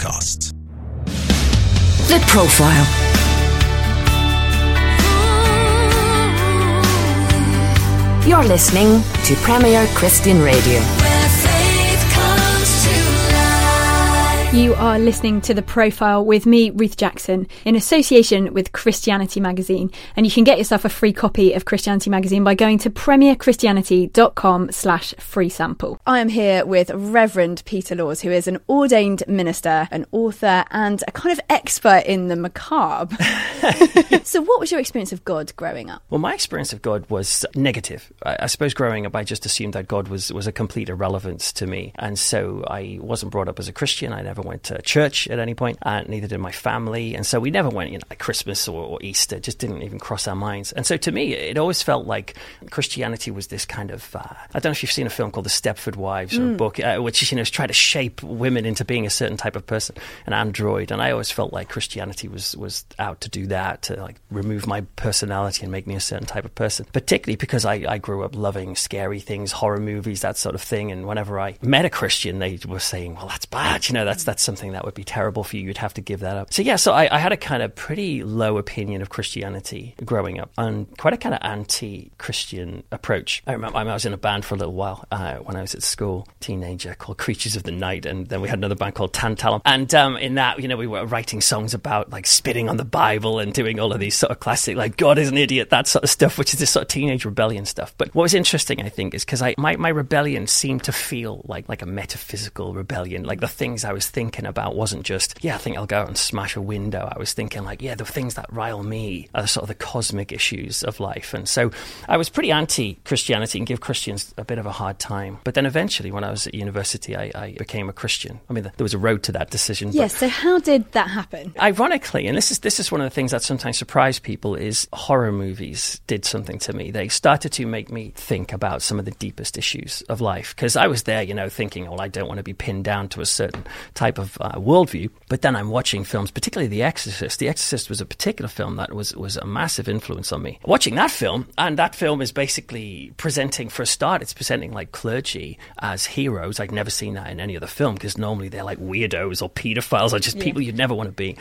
podcast. The Profile. You're listening to Premier Christian Radio. You are listening to The Profile with me, Ruth Jackson, in association with Christianity Magazine. And you can get yourself a free copy of Christianity Magazine by going to premierchristianity.com slash free sample. I am here with Reverend Peter Laws, who is an ordained minister, an author, and a kind of expert in the macabre. so what was your experience of God growing up? Well, my experience of God was negative. I, I suppose growing up, I just assumed that God was, was a complete irrelevance to me. And so I wasn't brought up as a Christian. I never went to church at any point, and neither did my family. And so we never went, you know, like Christmas or, or Easter, just didn't even cross our minds. And so to me, it always felt like Christianity was this kind of, uh, I don't know if you've seen a film called The Stepford Wives or a book, uh, which, you know, is trying to shape women into being a certain type of person, an android. And I always felt like Christianity was, was out to do that, to like remove my personality and make me a certain type of person, particularly because I, I grew up loving scary things, horror movies, that sort of thing. And whenever I met a Christian, they were saying, well, that's bad. You know, that's, that's something that would be terrible for you. You'd have to give that up. So, yeah, so I, I had a kind of pretty low opinion of Christianity growing up and quite a kind of anti Christian approach. I remember I was in a band for a little while uh, when I was at school, teenager, called Creatures of the Night. And then we had another band called Tantalum. And um, in that, you know, we were writing songs about like spitting on the Bible and doing all of these sort of classic, like, God is an idiot, that sort of stuff, which is this sort of teenage rebellion stuff. But what was interesting, I think, is because my, my rebellion seemed to feel like, like a metaphysical rebellion. Like the things I was thinking about wasn't just, yeah, I think I'll go out and smash a window. I was thinking, like, yeah, the things that rile me are sort of the cosmic issues of life. And so I was pretty anti Christianity and give Christians a bit of a hard time. But then eventually, when I was at university, I, I became a Christian. I mean, there was a road to that decision. Yes, so how did that happen? Ironically, and this is this is one of the things that sometimes surprise people, is horror movies did something to me. They started to make me think about some of the deepest issues of life because I was there, you know, thinking, well, I don't want to be pinned down to a certain type of uh, worldview. But then I'm watching films, particularly The Exorcist. The Exorcist was a particular film that was was a massive influence on me. Watching that film, and that film is basically presenting, for a start, it's presenting like clergy as heroes. I'd never seen that in any other film because normally they're like weirdos or pedophiles or just Yeah. people you'd never want to be.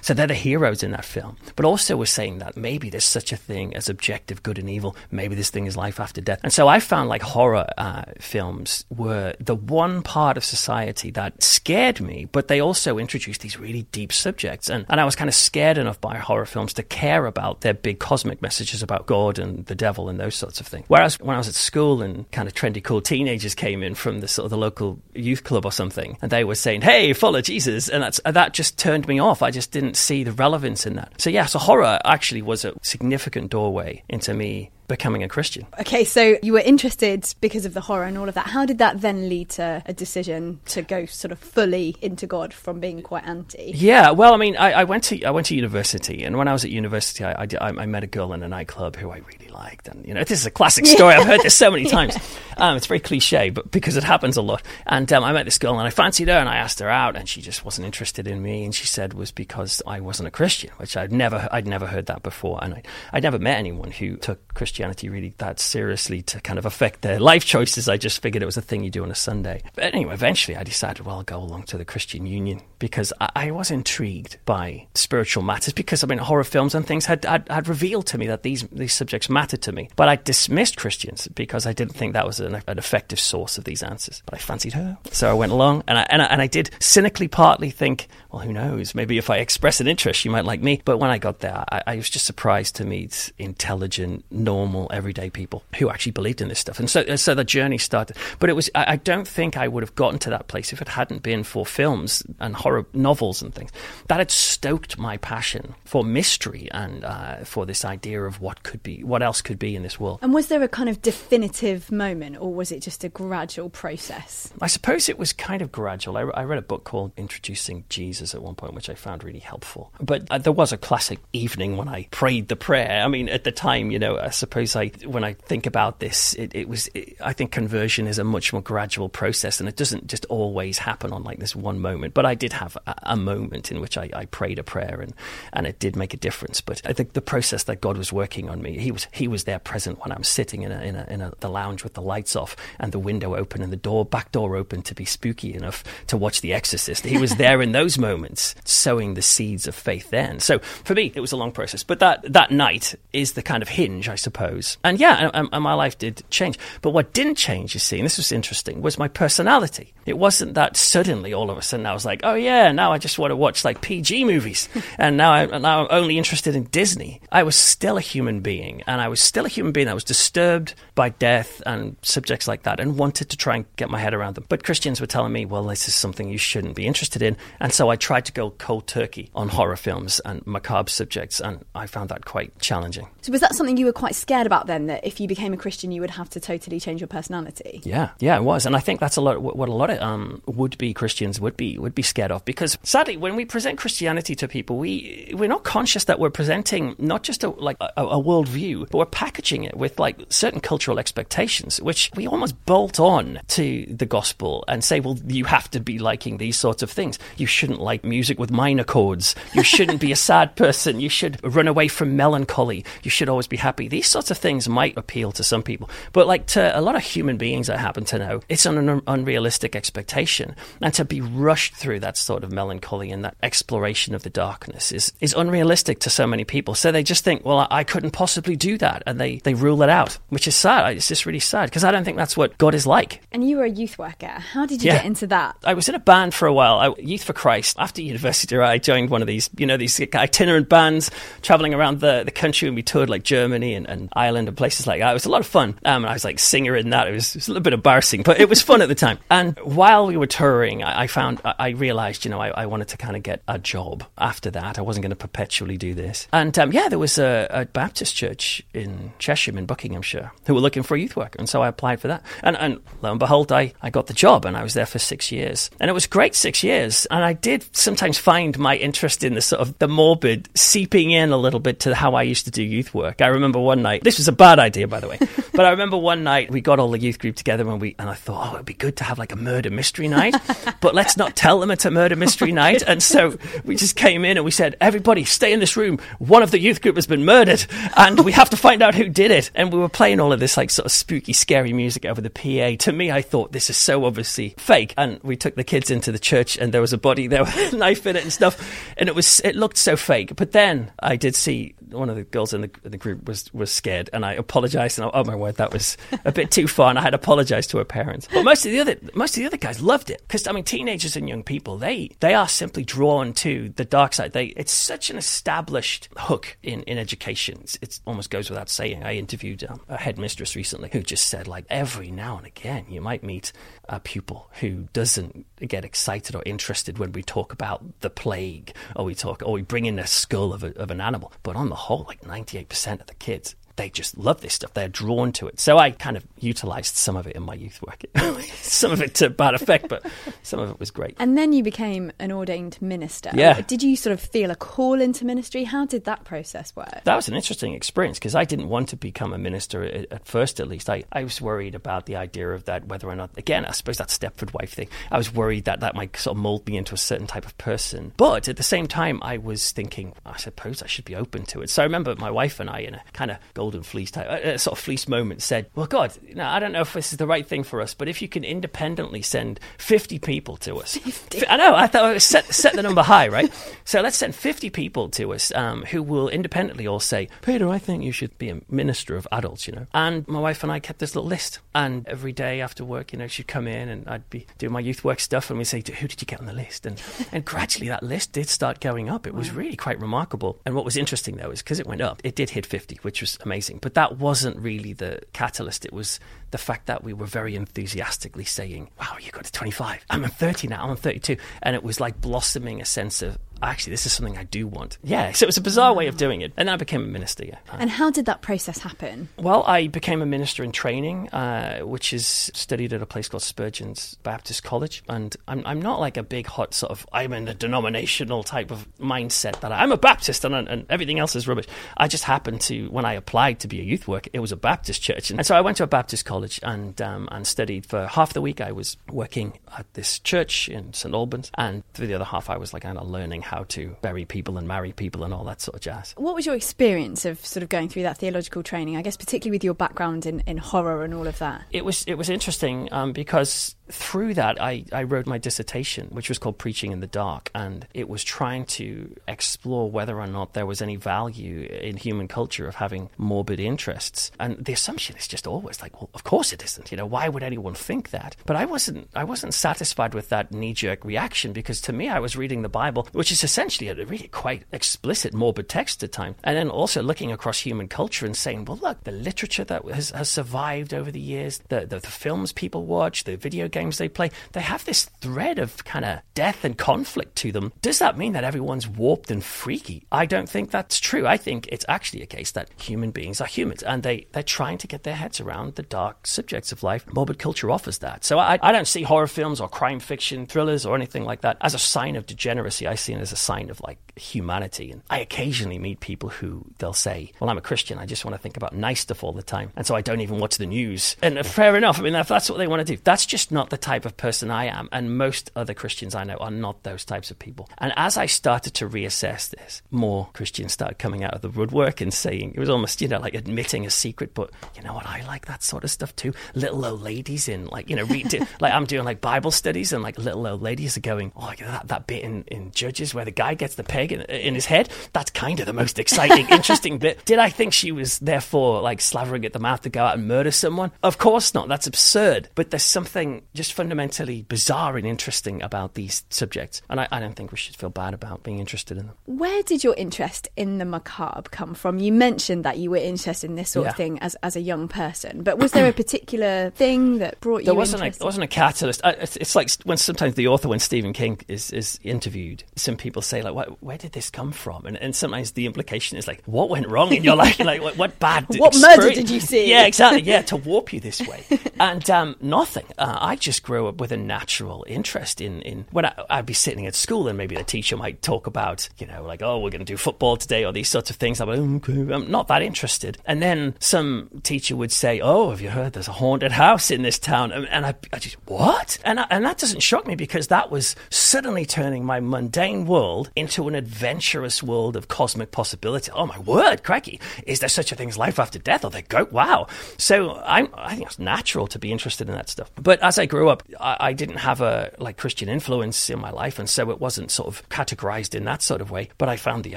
So they're the heroes in that film. But also we're saying that maybe there's such a thing as objective good and evil. Maybe this thing is life after death. And so I found like horror uh, films were the one part of society that scared me, but they also introduced these really deep subjects. And, and I was kind of scared enough by horror films to care about their big cosmic messages about God and the devil and those sorts of things. Whereas when I was at school and kind of trendy cool teenagers came in from the sort of the local youth club or something, and they were saying, "Hey, follow Jesus," and that's that just turned me off. I just didn't see the relevance in that. So yeah, so horror actually was a significant doorway into me becoming a Christian. Okay, so you were interested because of the horror and all of that. How did that then lead to a decision to go sort of fully into God from being quite anti? Yeah, well, I mean, I, I went to I went to university, and when I was at university, I, I, did- I, met a girl in a nightclub who I really liked, and you know, this is a classic story. I've heard this so many times. Um, it's very cliche, but because it happens a lot. And um, I met this girl, and I fancied her, and I asked her out, and she just wasn't interested in me, and she said it was because I wasn't a Christian, which I'd never I'd never heard that before, and I I'd never met anyone who took Christianity really that seriously to kind of affect their life choices. I just figured it was a thing you do on a Sunday. But anyway, eventually I decided, well, I'll go along to the Christian Union because I, I was intrigued by spiritual matters because I mean horror films and things had, had had revealed to me that these these subjects mattered to me. But I dismissed Christians because I didn't think that was an, an effective source of these answers. But I fancied her, so I went along, and I, and I and I did cynically partly think, well, who knows? Maybe if I express an interest, she might like me. But when I got there, I, I was just surprised to meet intelligent, normal, everyday people who actually believed in this stuff. And so, so the journey started. But it was, I, I don't think I would have gotten to that place if it hadn't been for films and horror novels and things. That had stoked my passion for mystery and uh, for this idea of what could be, what else could be in this world. And was there a kind of definitive moment, or was it just a gradual process? I suppose it was kind of gradual. I, I read a book called Introducing Jesus at one point, which I found really helpful. But uh, there was a classic evening when I prayed the prayer. I mean, at the time, you know, I suppose I, when I think about this, it, it was, it, I think conversion is a much more gradual process and it doesn't just always happen on like this one moment. But I did have a, a moment in which I, I, prayed a prayer and, and it did make a difference. But I think the process that God was working on me, he was, he was there present when I was sitting in, a, in, a, in a, the lounge with the lights off and the window open and the door, back door open to be spooky enough to watch The Exorcist. He was there in those moments, sowing the seeds of faith then. So for me, it was a long process. But that, that night is the kind of hinge, I suppose. And yeah, and my life did change. But what didn't change, you see, and this was interesting, was my personality. It wasn't that suddenly all of a sudden I was like, oh yeah, now I just want to watch like PG movies. and now, I, now I'm only interested in Disney. I was still a human being. And I was still a human being that was disturbed by death and subjects like that and wanted to try and get my head around them. But Christians were telling me, well, this is something you shouldn't be interested in. And so I tried to go cold turkey on horror films and macabre subjects. And I found that quite challenging. So was that something you were quite scared about then, that if you became a Christian, you would have to totally change your personality? Yeah, yeah, it was. And I think that's a lot what a lot of um, would-be Christians would be would be scared of because sadly, when we present Christianity to people, we we're not conscious that we're presenting not just a, like a, a worldview, but we're packaging it with like certain cultural expectations, which we almost bolt on to the gospel and say, well, you have to be liking these sorts of things. You shouldn't like music with minor chords. You shouldn't be a sad person. You should run away from melancholy. You should always be happy. These sorts of things might appeal to some people, but like to a lot of human beings I happen to know, it's an un- unrealistic expectation. And to be rushed through that sort of melancholy and that exploration of the darkness is, is unrealistic to so many people. So they just think, well, I couldn't possibly do that. And they, they rule it out, which is sad. It's just really sad because I don't think that's what God is like. And you were a youth worker. How did you yeah. get into that? I was in a band for a while, I, Youth for Christ. After university, I joined one of these, you know, these itinerant bands traveling around the, the country and we toured like Germany and, and Ireland and places like that. It was a lot of fun. Um, I was like singer in that. It was, it was, a little bit embarrassing, but it was fun at the time. And while we were touring, I, I found, I, I, realized, you know, I, I, wanted to kind of get a job after that. I wasn't going to perpetually do this. And um, yeah, there was a, a, Baptist church in Chesham in Buckinghamshire who were looking for a youth worker. And so I applied for that. And, and lo and behold, I, I got the job and I was there for six years. And it was great six years. And I did sometimes find my interest in the sort of the morbid seeping in a little bit to how I used to do youth work. I remember one night, this was a bad idea, by the way, but I remember one night we got all the youth group together and we, and I thought, oh, it'd be good to have like a murder mystery night, but let's not tell them it's a murder mystery night. And so we just came in and we said, everybody stay in this room. One of the youth group has been murdered and we have to find out who did it. And we were playing all of this like sort of spooky, scary music over the PA. To me, I thought this is so obviously fake. And we took the kids into the church and there was a body there with a knife in it and stuff. And it was, it looked so fake. But then I did see one of the girls in the, in the group was, was scared and I apologized. And I, oh my word, that was a bit too far. And I had apologized to her parents. But most of the other, most of the other guys loved it because I mean, teenagers and young people, they, they are simply drawn to the dark side. They, it's such an established hook in, in education. It almost goes without saying. I interviewed um, a headmistress recently who just said like every now and again you might meet a pupil who doesn't get excited or interested when we talk about the plague or we talk or we bring in a skull of, a, of an animal. But on the whole, like 98% of the kids they just love this stuff. They're drawn to it. So I kind of utilized some of it in my youth work. some of it to bad effect, but some of it was great. And then you became an ordained minister. Yeah. Did you sort of feel a call into ministry? How did that process work? That was an interesting experience because I didn't want to become a minister at, at, first, at least. I, I was worried about the idea of that, whether or not, again, I suppose that Stepford wife thing. I was worried that that might sort of mold me into a certain type of person. But at the same time, I was thinking, I suppose I should be open to it. So I remember my wife and I, in a kind of golden fleece type, a, a sort of fleece moment, said, "Well, God, you know, I don't know if this is the right thing for us, but if you can independently send fifty people to us, I know I thought set set the number high, right? So let's send fifty people to us um, who will independently all say, Peter, I think you should be a minister of adults, you know. And my wife and I kept this little list, and every day after work, you know, she'd come in and I'd be doing my youth work stuff, and we'd say, "Who did you get on the list?" And and gradually that list did start going up. It was really quite remarkable. And what was interesting though is because it went up, it did hit fifty, which was amazing. But that wasn't really the catalyst. It was the fact that we were very enthusiastically saying, wow, you got to 25. I'm 30 now. I'm 32. And it was like blossoming a sense of actually, this is something I do want. Yeah, so it was a bizarre way of doing it. And I became a minister, yeah. And how did that process happen? Well, I became a minister in training, uh, which is studied at a place called Spurgeon's Baptist College. And I'm, I'm not like a big hot sort of, I'm in a denominational type of mindset that I, I'm a Baptist and, and everything else is rubbish. I just happened to, when I applied to be a youth worker, it was a Baptist church. And so I went to a Baptist college and, um, and studied for half the week. I was working at this church in St. Albans. And for the other half, I was like kind of learning how to bury people and marry people and all that sort of jazz. What was your experience of sort of going through that theological training? I guess particularly with your background in, in horror and all of that. It was it was interesting um, because through that, I, I wrote my dissertation, which was called Preaching in the Dark, and it was trying to explore whether or not there was any value in human culture of having morbid interests. And the assumption is just always like, well, of course it isn't. You know, why would anyone think that? But I wasn't I wasn't satisfied with that knee jerk reaction because to me, I was reading the Bible, which is essentially a really quite explicit morbid text at time, and then also looking across human culture and saying, well, look, the literature that has, has survived over the years, the, the, the films people watch, the video games they play, they have this thread of kind of death and conflict to them. Does that mean that everyone's warped and freaky? I don't think that's true. I think it's actually a case that human beings are humans and they, they're trying to get their heads around the dark subjects of life. Morbid culture offers that. So I, I don't see horror films or crime fiction thrillers or anything like that as a sign of degeneracy. I see it as a sign of like humanity. And I occasionally meet people who they'll say, Well, I'm a Christian. I just want to think about nice stuff all the time. And so I don't even watch the news. And uh, fair enough. I mean, if that's what they want to do, that's just not the type of person I am. And most other Christians I know are not those types of people. And as I started to reassess this, more Christians started coming out of the woodwork and saying, it was almost, you know, like admitting a secret, but you know what? I like that sort of stuff too. Little old ladies in, like, you know, read, like I'm doing like Bible studies and like little old ladies are going, Oh, that, that bit in, in Judges where the guy gets the peg in, in his head. That's kind of the most exciting, interesting bit. Did I think she was therefore like slavering at the mouth to go out and murder someone? Of course not. That's absurd. But there's something just fundamentally bizarre and interesting about these subjects. And I, I don't think we should feel bad about being interested in them. Where did your interest in the macabre come from? You mentioned that you were interested in this sort Yeah. of thing as, as a young person, but was there a particular thing that brought you there wasn't a, there wasn't a catalyst. I, it's, it's like when sometimes the author, when Stephen King is, is interviewed, some people say like, what, "Where did this come from?" And, and sometimes the implication is like, "What went wrong in your life? Like, what, what bad? What murder did you see? Yeah, exactly. Yeah, to warp you this way. and um, nothing. Uh, I just grew up with a natural interest in in when I, I'd be sitting at school and maybe the teacher might talk about, you know, like, "Oh, we're going to do football today," or these sorts of things. I'm like, "Oh, okay." I'm not that interested. And then some teacher would say, "Oh, have you heard there's a haunted house in this town?" And, and I, I just what? And I, and that doesn't shock me because that was suddenly turning my mundane world into an adventurous world of cosmic possibility. Oh my word, cracky! Is there such a thing as life after death? Or they go, wow. So I'm, I think it's natural to be interested in that stuff. But as I grew up, I, I didn't have a like Christian influence in my life, and so it wasn't sort of categorized in that sort of way. But I found the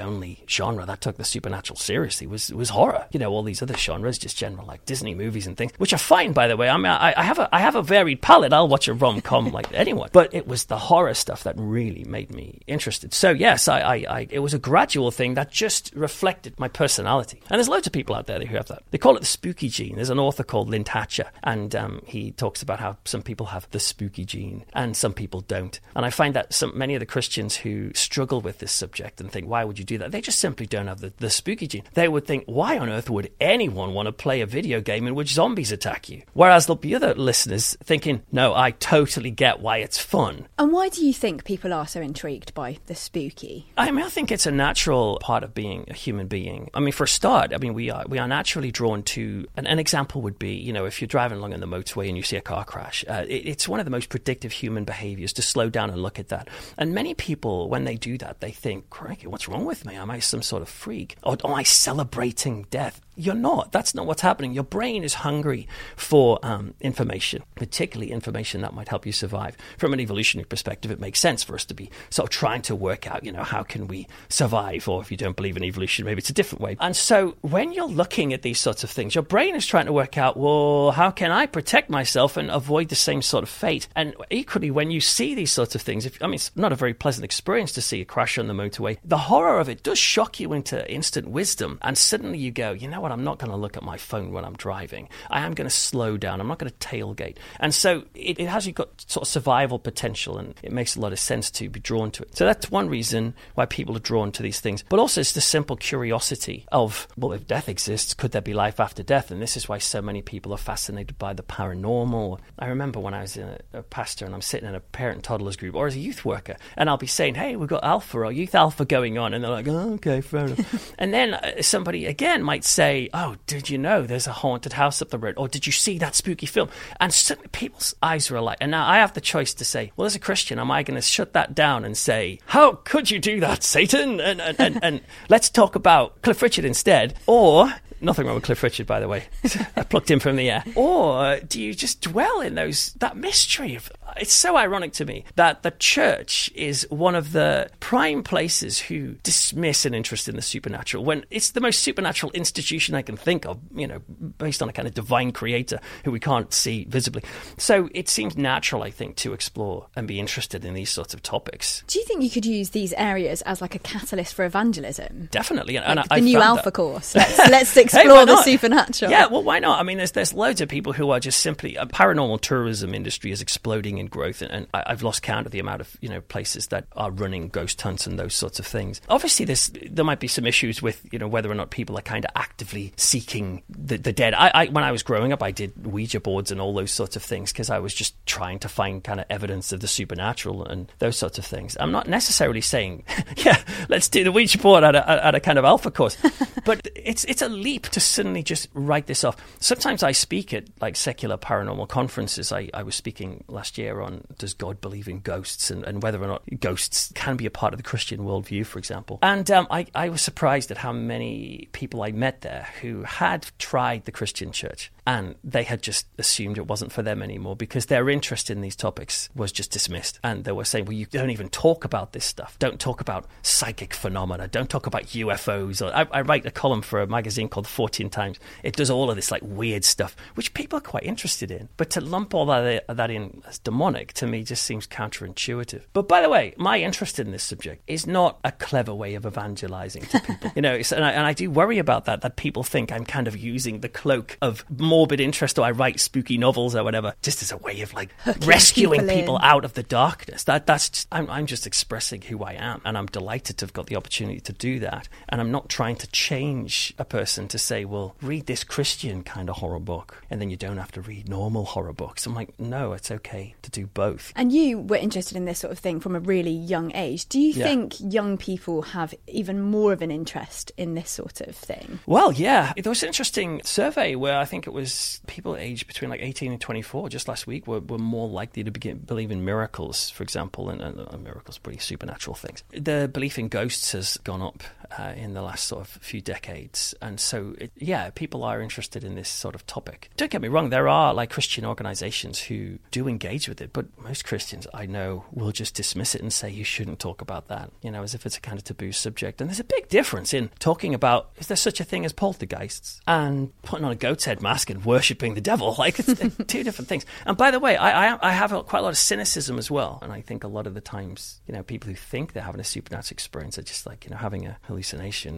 only genre that took the supernatural seriously was was horror. You know, all these other genres, just general like Disney movies and things, which are fine, by the way. I mean, I, I have a I have a varied palette. I'll watch a rom com like anyone, but it was the horror stuff that really made me interested. So yes, I, I, I it was a gradual thing that just reflected my personality. And there's loads of people out there who have that. They call it the spooky gene. There's an author called Lynn Hatcher, and um, he talks about how some people have the spooky gene and some people don't. And I find that some many of the Christians who struggle with this subject and think, why would you do that? They just simply don't have the, the spooky gene. They would think, why on earth would anyone want to play a video game in which zombies attack you? Whereas there'll be other listeners thinking, no, I totally get why it's fun. and why do you think people are so intrigued by the spooky? I mean, I think it's a natural part of being a human being. I mean, for a start, I mean, we are we are naturally drawn to. An, an example would be, you know, if you're driving along in the motorway and you see a car crash, uh, it, it's one of the most predictive human behaviors to slow down and look at that. And many people, when they do that, they think, "Crikey, what's wrong with me? Am I some sort of freak? Or am I celebrating death?" You're not. That's not what's happening. Your brain is hungry for um, information, particularly information that might help you survive. From an evolutionary perspective, it makes sense for us to be sort of trying to work out, you know, how can we survive? Or if you don't believe in evolution, maybe it's a different way. And so when you're looking at these sorts of things, your brain is trying to work out, well, how can I protect myself and avoid the same sort of fate? And equally, when you see these sorts of things, if, I mean, it's not a very pleasant experience to see a crash on the motorway. The horror of it does shock you into instant wisdom. And suddenly you go, you know what? I'm not going to look at my phone when I'm driving. I am going to slow down. I'm not going to tailgate. And so it, it has got sort of survival potential, and it makes a lot of sense to be drawn to it. So that's one reason why people are drawn to these things. But also, it's the simple curiosity of, well, if death exists, could there be life after death? And this is why so many people are fascinated by the paranormal. I remember when I was a, a pastor and I'm sitting in a parent toddlers group or as a youth worker, and I'll be saying, hey, we've got Alpha or Youth Alpha going on. And they're like, oh, okay, fair enough. and then uh, somebody again might say, oh, did you know there's a haunted house up the road? Or did you see that spooky film? And suddenly people's eyes were alight. And now I have the choice to say, well, as a Christian, am I going to shut that down and say, how could you do that, Satan? And, and, and, and let's talk about Cliff Richard instead. Or Nothing wrong with Cliff Richard, by the way. I plucked him from the air. Or do you just dwell in those that mystery of? It's so ironic to me that the church is one of the prime places who dismiss an interest in the supernatural when it's the most supernatural institution I can think of. You know, based on a kind of divine creator who we can't see visibly. So it seems natural, I think, to explore and be interested in these sorts of topics. Do you think you could use these areas as like a catalyst for evangelism? Definitely, like and the I, new Alpha that. course. Let's, let's explore hey, the supernatural. Yeah, well, why not? I mean, there's there's loads of people who are just simply a paranormal tourism industry is exploding in growth, and, and I, have lost count of the amount of you know places that are running ghost hunts and those sorts of things. Obviously, there's there might be some issues with you know whether or not people are kind of actively seeking the, the dead. I, I when I was growing up, I did Ouija boards and all those sorts of things because I was just trying to find kind of evidence of the supernatural and those sorts of things. I'm not necessarily saying, yeah, let's do the Ouija board at a, at a kind of alpha course, but it's it's a leap to suddenly just write this off. Sometimes I speak at like secular paranormal conferences. I, I was speaking last year on does God believe in ghosts and, and whether or not ghosts can be a part of the Christian worldview, for example. And um, I, I was surprised at how many people I met there who had tried the Christian church and they had just assumed it wasn't for them anymore because their interest in these topics was just dismissed. And they were saying, well, you don't even talk about this stuff. Don't talk about psychic phenomena. Don't talk about UFOs. I, I write a column for a magazine called Fortean Times. It does all of this like weird stuff, which people are quite interested in. But to lump all that, that in as demonic to me just seems counterintuitive. But by the way, my interest in this subject is not a clever way of evangelizing to people. you know, and I, and I do worry about that, that people think I'm kind of using the cloak of more morbid interest or I write spooky novels or whatever, just as a way of like Hooking rescuing people people, out of the darkness. That that's just, I'm, I'm just expressing who I am, and I'm delighted to have got the opportunity to do that. And I'm not trying to change a person to say, well, read this Christian kind of horror book, and then you don't have to read normal horror books. I'm like, no, it's okay to do both. And you were interested in this sort of thing from a really young age. Do you Yeah. think young people have even more of an interest in this sort of thing? Well, yeah. There was an interesting survey where I think it was people aged between like 18 and 24 just last week were, were more likely to begin, believe in miracles, for example, and, and, and miracles, pretty supernatural things. The belief in ghosts has gone up uh, in the last sort of few decades. And so, it, yeah, people are interested in this sort of topic. Don't get me wrong, there are like Christian organizations who do engage with it, but most Christians I know will just dismiss it and say you shouldn't talk about that, you know, as if it's a kind of taboo subject. And there's a big difference in talking about is there such a thing as poltergeists and putting on a goat's head mask and worshipping the devil. Like, it's two different things. And by the way, I, I, I have a, quite a lot of cynicism as well. And I think a lot of the times, you know, people who think they're having a supernatural experience are just like, you know, having a hallucination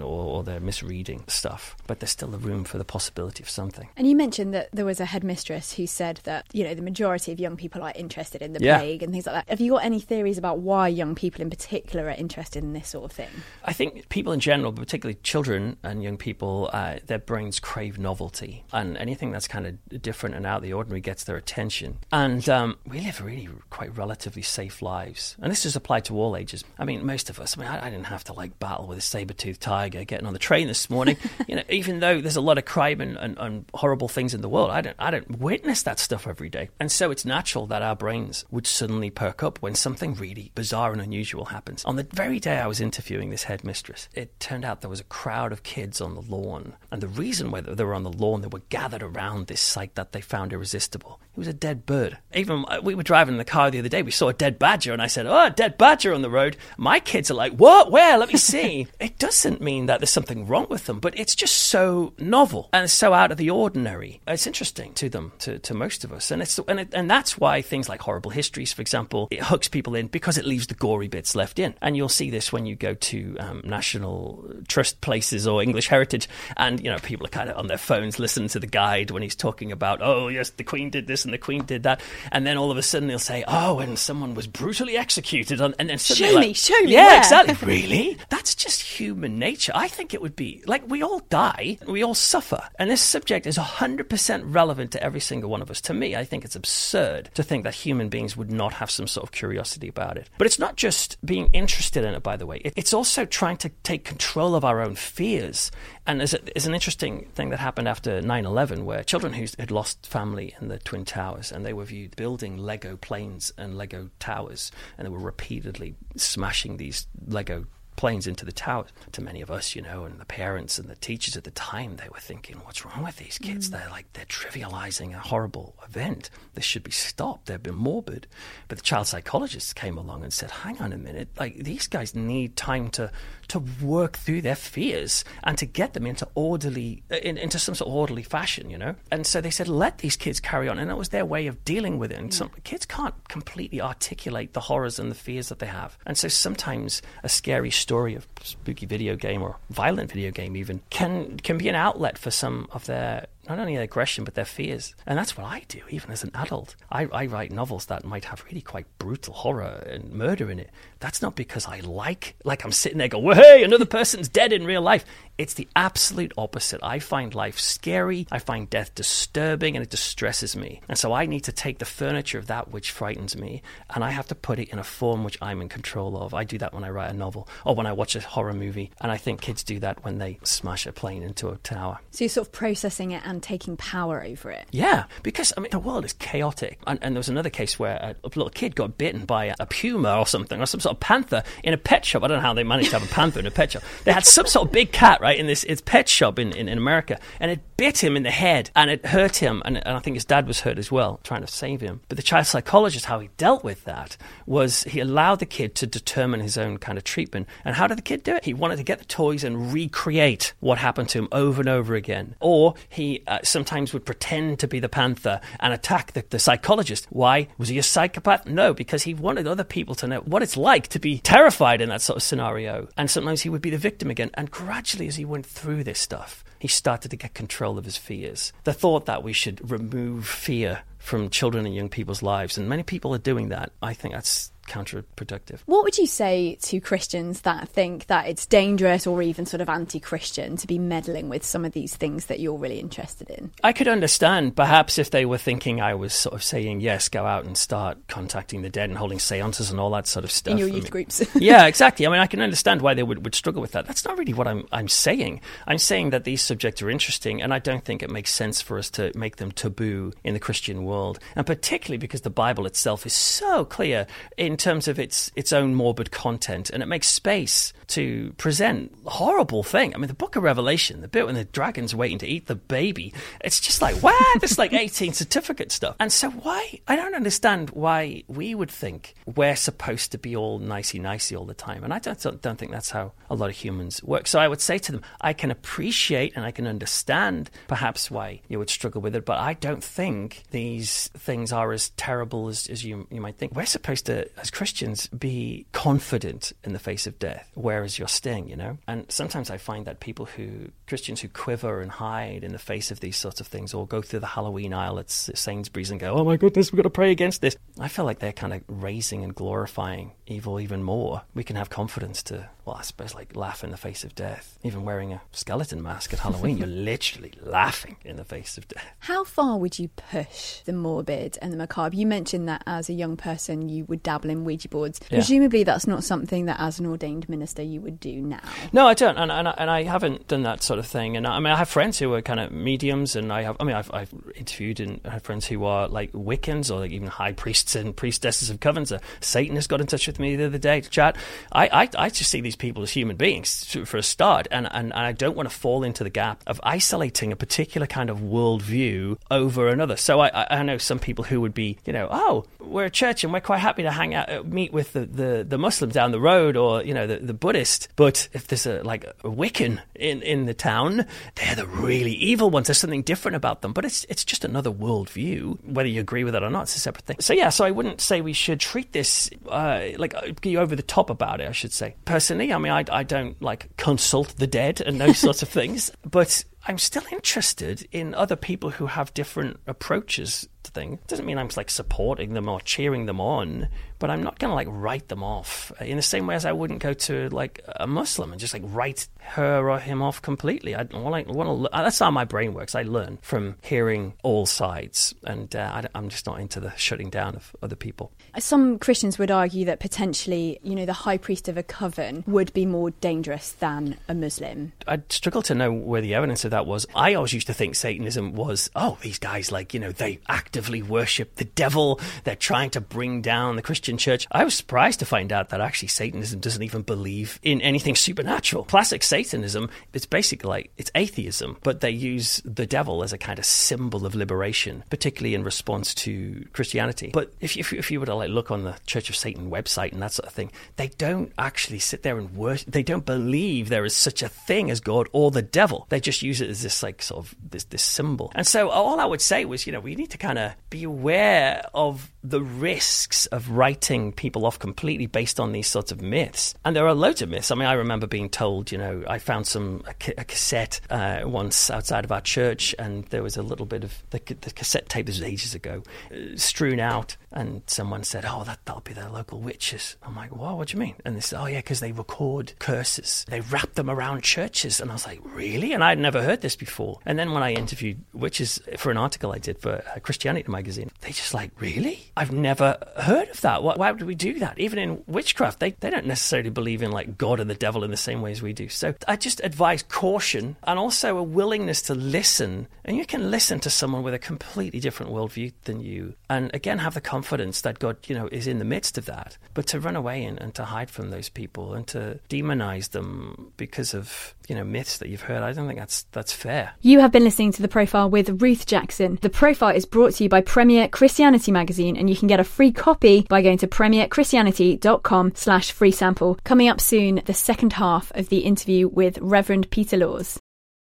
or, or they're misreading stuff. But there's still a room for the possibility of something. And you mentioned that there was a headmistress who said that, you know, the majority of young people are interested in the Yeah. plague and things like that. Have you got any theories about why young people in particular are interested in this sort of thing? I think people in general, but particularly children and young people, uh, their brains crave novelty, and anything that's kind of different and out of the ordinary gets their attention. And um, we live really quite relatively safe lives, and this is applied to all ages. I mean, most of us. I mean, I, I didn't have to like battle with a saber-toothed tiger getting on the train this morning. you know, even though there's a lot of crime and, and, and horrible things in the world, I don't, I don't witness that stuff every day, and so it's natural that our brains would suddenly perk up when something really bizarre and unusual happens. On the very day I was interviewing this headmistress, it turned out there was a crowd of kids on the lawn. And the reason why they were on the lawn, they were gathered around this site that they found irresistible. It was a dead bird. Even uh, we were driving in the car the other day, we saw a dead badger, and I said, "Oh, a dead badger on the road." My kids are like, "What? Where? Let me see." it doesn't mean that there's something wrong with them, but it's just so novel and so out of the ordinary. It's interesting to them, to, to most of us, and it's and it, and that's why things like horrible histories, for example, it hooks people in because it leaves the gory bits left in, and you'll see this when you go to um, national trust places or English heritage, and you know people are kind of on their phones listening to the guide when he's talking about, oh yes, the Queen did this and the Queen did that, and then all of a sudden they'll say, oh, and someone was brutally executed, on, and then show like, me, show me, yeah, where? exactly, really, that's just human nature. I think it would be like we all die, we all suffer, and this subject is hundred percent relevant to every single one of us. To me, I think it's absurd to think that human beings would not have some sort of curiosity about it. But it's not just being interested in it, by the way. It's also trying to take control of our own fears. And there's, a, an interesting thing that happened after 9 11 where children who had lost family in the Twin Towers and they were viewed building Lego planes and Lego towers and they were repeatedly smashing these Lego planes into the towers. To many of us, you know, and the parents and the teachers at the time, they were thinking, what's wrong with these kids? Mm. They're like, they're trivializing a horrible event. This should be stopped. They've been morbid. But the child psychologists came along and said, hang on a minute, like these guys need time to to work through their fears and to get them into orderly in, into some sort of orderly fashion, you know. And so they said, let these kids carry on, and that was their way of dealing with it. And some kids can't completely articulate the horrors and the fears that they have, and so sometimes a scary story of spooky video game or violent video game even can can be an outlet for some of their not only their aggression but their fears. And that's what I do, even as an adult. I, I write novels that might have really quite brutal horror and murder in it. That's not because I like, like I'm sitting there going, well, hey, another person's dead in real life. It's the absolute opposite. I find life scary, I find death disturbing, and it distresses me. And so I need to take the furniture of that which frightens me and I have to put it in a form which I'm in control of. I do that when I write a novel or when I watch a horror movie. And I think kids do that when they smash a plane into a tower. So you're sort of processing it and taking power over it. Yeah, because I mean, the world is chaotic. And, and there was another case where a, a, little kid got bitten by a, a puma or something, or some sort of panther in a pet shop. I don't know how they managed to have a panther in a pet shop. They had some sort of big cat, right? right, in this its pet shop in, in, in, America, and it bit him in the head, and it hurt him, and, and I think his dad was hurt as well, trying to save him. But the child psychologist, how he dealt with that was he allowed the kid to determine his own kind of treatment. And how did the kid do it? He wanted to get the toys and recreate what happened to him over and over again. Or he uh, sometimes would pretend to be the panther and attack the, the psychologist. Why? Was he a psychopath? No, because he wanted other people to know what it's like to be terrified in that sort of scenario. And sometimes he would be the victim again. And gradually, as he went through this stuff, he started to get control of his fears. The thought that we should remove fear from children and young people's lives, and many people are doing that, I think that's counterproductive. What would you say to Christians that think that it's dangerous or even sort of anti Christian to be meddling with some of these things that you're really interested in? I could understand perhaps if they were thinking I was sort of saying, yes, go out and start contacting the dead and holding seances and all that sort of stuff. In your youth groups. yeah, exactly. I mean, I can understand why they would, would struggle with that. That's not really what I'm, I'm saying. I'm saying that these subjects are interesting, and I don't think it makes sense for us to make them taboo in the Christian world, and particularly because the Bible itself is so clear in terms of its its own morbid content, and it makes space to present horrible thing. I mean, the Book of Revelation, the bit when the dragon's waiting to eat the baby, it's just like what? It's like 18 certificate stuff. And so why? I don't understand why we would think we're supposed to be all nicey nicey all the time, and I don't don't think that's how a lot of humans work. So I would say to them, I can appreciate and I can understand perhaps why you would struggle with it, but I don't think these things are as terrible as, as you you might think. We're supposed to, as Christians, be confident in the face of death. Where is your sting, you know? And sometimes I find that people who, Christians who quiver and hide in the face of these sorts of things, or go through the Halloween aisle at Sainsbury's and go, oh my goodness, we've got to pray against this. I feel like they're kind of raising and glorifying evil even more. We can have confidence to, well, I suppose, like laugh in the face of death. Even wearing a skeleton mask at Halloween, you're literally laughing in the face of death. How far would you push the morbid and the macabre? You mentioned that as a young person, you would dabble in Ouija boards. Yeah. Presumably, that's not something that, as an ordained minister, you would do now. No, I don't, and, and, and I haven't done that sort of thing. And I mean, I have friends who are kind of mediums, and I have, I mean, I've, I've interviewed and had friends who are like Wiccans or like even high priests and priestesses of covens. Uh, Satan has got in touch with me the other day to chat. I, I, I just see these people as human beings for a start, and, and, and I don't want to fall into the gap of isolating a particular kind of worldview over another. So I, I I know some people who would be, you know, oh, we're a church and we're quite happy to hang out, uh, meet with the, the, the Muslim down the road or, you know, the, the Buddhist. But if there's a, like a Wiccan in, in the town, they're the really evil ones. There's something different about them. But it's, it's just another worldview. Whether you agree with it or not, it's a separate thing. So, yeah, so I wouldn't say we should treat this uh, like be over the top about it, I should say. Personally, I mean, I, I don't like consult the dead and those sorts of things. But I'm still interested in other people who have different approaches to things. Doesn't mean I'm like supporting them or cheering them on, but I'm not going to like write them off in the same way as I wouldn't go to like a Muslim and just like write her or him off completely. I want to. Want to that's how my brain works. I learn from hearing all sides, and uh, I, am just not into the shutting down of other people. Some Christians would argue that potentially, you know, the high priest of a coven would be more dangerous than a Muslim. I struggle to know where the evidence of that was. I always used to think Satanism was, oh, these guys like you know they actively worship the devil. They're trying to bring down the Christian church. I was surprised to find out that actually Satanism doesn't even believe in anything supernatural. Classic Satanism, it's basically like it's atheism, but they use the devil as a kind of symbol of liberation, particularly in response to Christianity. But if, if, if you were to like look on the Church of Satan website and that sort of thing, they don't actually sit there and worship. They don't believe there is such a thing as God or the devil. They just use it as this like sort of this this symbol. And so all I would say was, you know, we need to kind of be aware of the risks of writing people off completely based on these sorts of myths. And there are loads of myths. I mean, I remember being told, you know, I found some a, a cassette uh, once outside of our church, and there was a little bit of the, the cassette tape. This was ages ago, uh, strewn out, and someone said, "Oh, that that'll be the local witches." I'm like, "What? What do you mean?" And they said, "Oh, yeah, because they record curses. They wrap them around churches." And I was like, "Really?" And I'd never heard this before. And then when I interviewed witches for an article I did for uh, Christianity magazine, they just like, "Really?" I've never heard of that. Why, why would we do that? Even in witchcraft, they, they don't necessarily believe in like God and the devil in the same way as we do. So I just advise caution and also a willingness to listen. And you can listen to someone with a completely different worldview than you. And again, have the confidence that God, you know, is in the midst of that. But to run away and, and to hide from those people and to demonize them because of, you know, myths that you've heard, I don't think that's that's fair. You have been listening to The Profile with Ruth Jackson. The Profile is brought to you by Premier Christianity Magazine and you can get a free copy by going to premierchristianity.com slash free sample. Coming up soon, the second half of the interview with Reverend Peter Laws.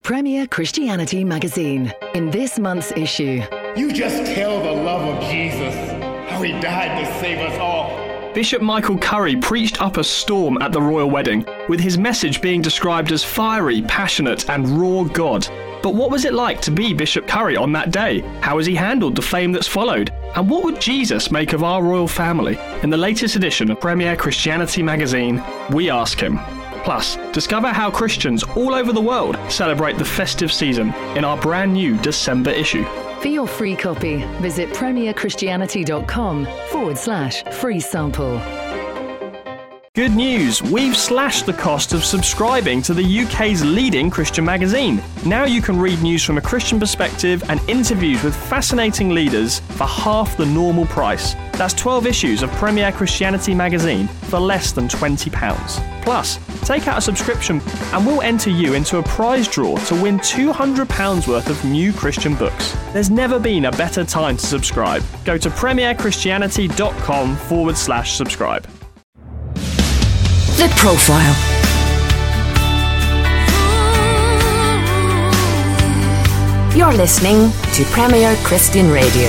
Premier Christianity Magazine. In this month's issue, you just tell the love of Jesus, how he died to save us all. Bishop Michael Curry preached up a storm at the royal wedding, with his message being described as fiery, passionate, and raw God. But what was it like to be Bishop Curry on that day? How has he handled the fame that's followed? And what would Jesus make of our royal family? In the latest edition of Premier Christianity magazine, we ask him. Plus, discover how Christians all over the world celebrate the festive season in our brand new December issue. For your free copy, visit premierchristianity.com forward slash free sample. Good news! We've slashed the cost of subscribing to the UK's leading Christian magazine. Now you can read news from a Christian perspective and interviews with fascinating leaders for half the normal price. That's 12 issues of Premier Christianity magazine for less than £20. Plus, take out a subscription and we'll enter you into a prize draw to win £200 worth of new Christian books. There's never been a better time to subscribe. Go to premierchristianity.com forward slash subscribe. The Profile. You're listening to Premier Christian Radio.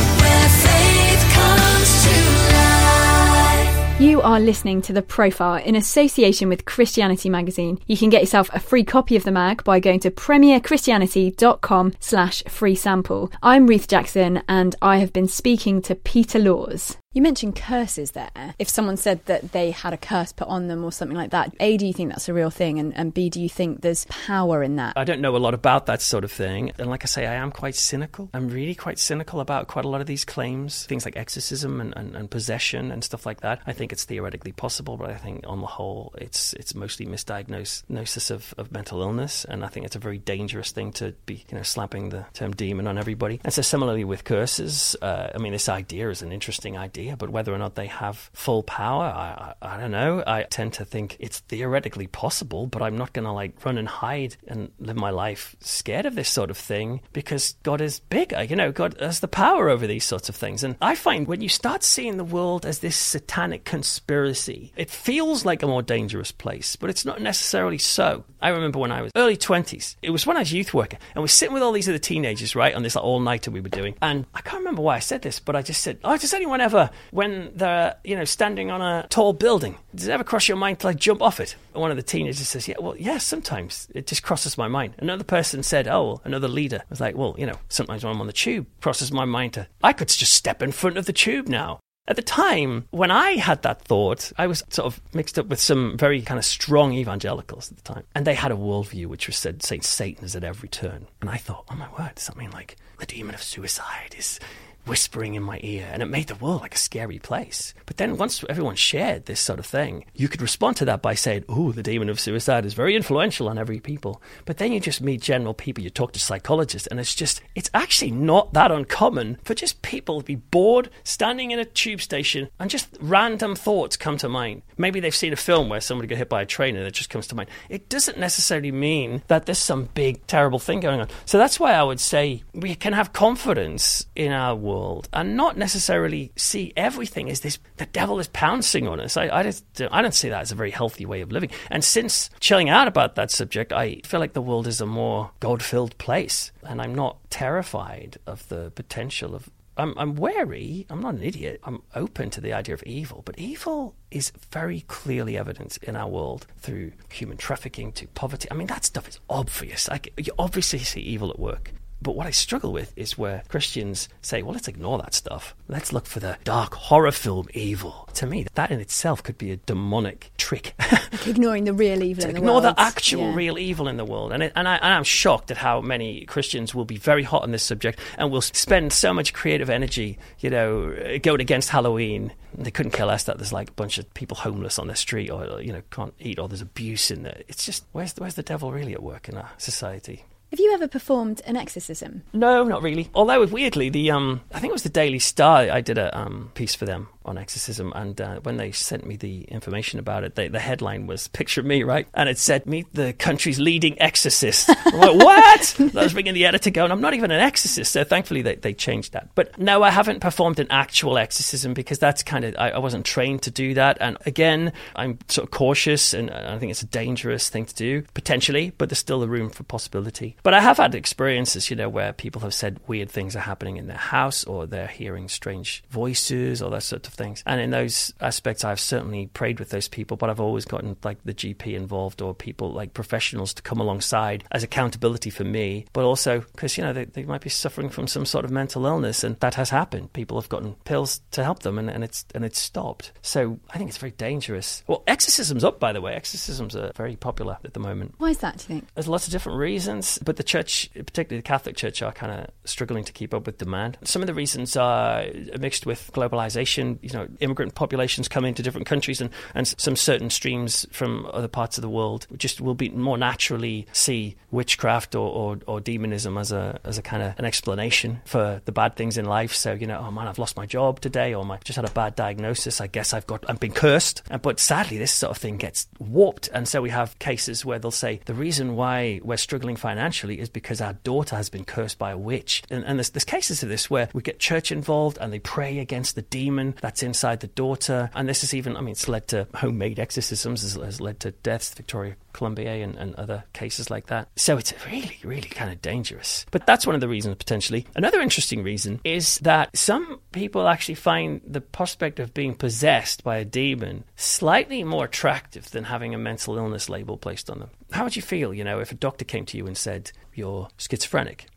You are listening to The Profile in association with Christianity Magazine. You can get yourself a free copy of the mag by going to premierchristianity.com slash free sample. I'm Ruth Jackson and I have been speaking to Peter Laws. You mentioned curses there. If someone said that they had a curse put on them or something like that, A, do you think that's a real thing? And, and B, do you think there's power in that? I don't know a lot about that sort of thing. And like I say, I am quite cynical. I'm really quite cynical about quite a lot of these claims, things like exorcism and, and, and possession and stuff like that. I think it's theoretically possible, but I think on the whole, it's it's mostly misdiagnosis of, of mental illness. And I think it's a very dangerous thing to be, you know, slapping the term demon on everybody. And so similarly with curses, uh, I mean, this idea is an interesting idea idea. But whether or not they have full power, I, I, I don't know. I tend to think it's theoretically possible, but I'm not going to like run and hide and live my life scared of this sort of thing because God is bigger. You know, God has the power over these sorts of things. And I find when you start seeing the world as this satanic conspiracy, it feels like a more dangerous place, but it's not necessarily so. I remember when I was early 20s, it was when I was youth worker, and we're sitting with all these other teenagers, right, on this like, all nighter we were doing. And I can't remember why I said this, but I just said, Oh, does anyone ever, when they're, you know, standing on a tall building, does it ever cross your mind to like jump off it? One of the teenagers says, Yeah, well, yes, yeah, sometimes it just crosses my mind. Another person said, Oh, well, another leader was like, Well, you know, sometimes when I'm on the tube, crosses my mind to, I could just step in front of the tube now. At the time, when I had that thought, I was sort of mixed up with some very kind of strong evangelicals at the time. And they had a worldview which was said, saying Satan is at every turn. And I thought, oh my word, does that mean like the demon of suicide is whispering in my ear, and it made the world like a scary place. But then once everyone shared this sort of thing, you could respond to that by saying, "Oh, the demon of suicide is very influential on every people." But then you just meet general people, you talk to psychologists, and it's just it's actually not that uncommon for just people to be bored standing in a tube station and just random thoughts come to mind. Maybe they've seen a film where somebody got hit by a train and it just comes to mind. It doesn't necessarily mean that there's some big terrible thing going on. So that's why I would say we can have confidence in our world and not necessarily see everything as this the devil is pouncing on us. I, I, just, I don't see that as a very healthy way of living. And since chilling out about that subject, I feel like the world is a more God filled place. And I'm not terrified of the potential of I'm, I'm wary. I'm not an idiot. I'm open to the idea of evil, but evil is very clearly evident in our world through human trafficking to poverty. I mean, that stuff is obvious. Like, you obviously see evil at work. But what I struggle with is where Christians say, well, let's ignore that stuff. Let's look for the dark horror film evil. To me, that in itself could be a demonic trick. like ignoring the real evil in the ignore world. the actual Yeah. real evil in the world. And, it, and, I, and I'm shocked at how many Christians will be very hot on this subject and will spend so much creative energy, you know, going against Halloween. They couldn't care less that there's like a bunch of people homeless on the street or, you know, can't eat or there's abuse in there. It's just, where's, where's the devil really at work in our society? Have you ever performed an exorcism? No, not really. Although weirdly, the um, I think it was the Daily Star. I did a um, piece for them on exorcism, and uh, when they sent me the information about it, they, the headline was "Picture me," right? And it said, "Meet the country's leading exorcist." I'm like, what? I was bringing the editor going, "I'm not even an exorcist." So thankfully, they, they changed that. But no, I haven't performed an actual exorcism because that's kind of I, I wasn't trained to do that. And again, I'm sort of cautious, and I think it's a dangerous thing to do potentially. But there's still a room for possibility. But I have had experiences, you know, where people have said weird things are happening in their house, or they're hearing strange voices, or that sort of things. And in those aspects, I've certainly prayed with those people, but I've always gotten like the GP involved or people like professionals to come alongside as accountability for me, but also because, you know, they, they might be suffering from some sort of mental illness, and that has happened. People have gotten pills to help them, and, and it's and it's stopped. So I think it's very dangerous. Well, exorcism's up, by the way. Exorcisms are very popular at the moment. Why is that, do you think? There's lots of different reasons, but the church, particularly the Catholic Church, are kind of struggling to keep up with demand. Some of the reasons are mixed with globalization. You know, immigrant populations come into different countries, and, and some certain streams from other parts of the world just will be more naturally see witchcraft or, or, or demonism as a as a kind of an explanation for the bad things in life. So you know, oh man, I've lost my job today, or I just had a bad diagnosis. I guess I've got I've been cursed. But sadly, this sort of thing gets warped, and so we have cases where they'll say the reason why we're struggling financially is because our daughter has been cursed by a witch. And, and there's, there's cases of this where we get church involved and they pray against the demon that's inside the daughter. And this is even, I mean, it's led to homemade exorcisms, has, has led to deaths, Victoria Climbié and, and other cases like that. So it's really, really kind of dangerous. But that's one of the reasons potentially. Another interesting reason is that some people actually find the prospect of being possessed by a demon slightly more attractive than having a mental illness label placed on them. How would you feel, you know, if a doctor came to you and said, you're schizophrenic?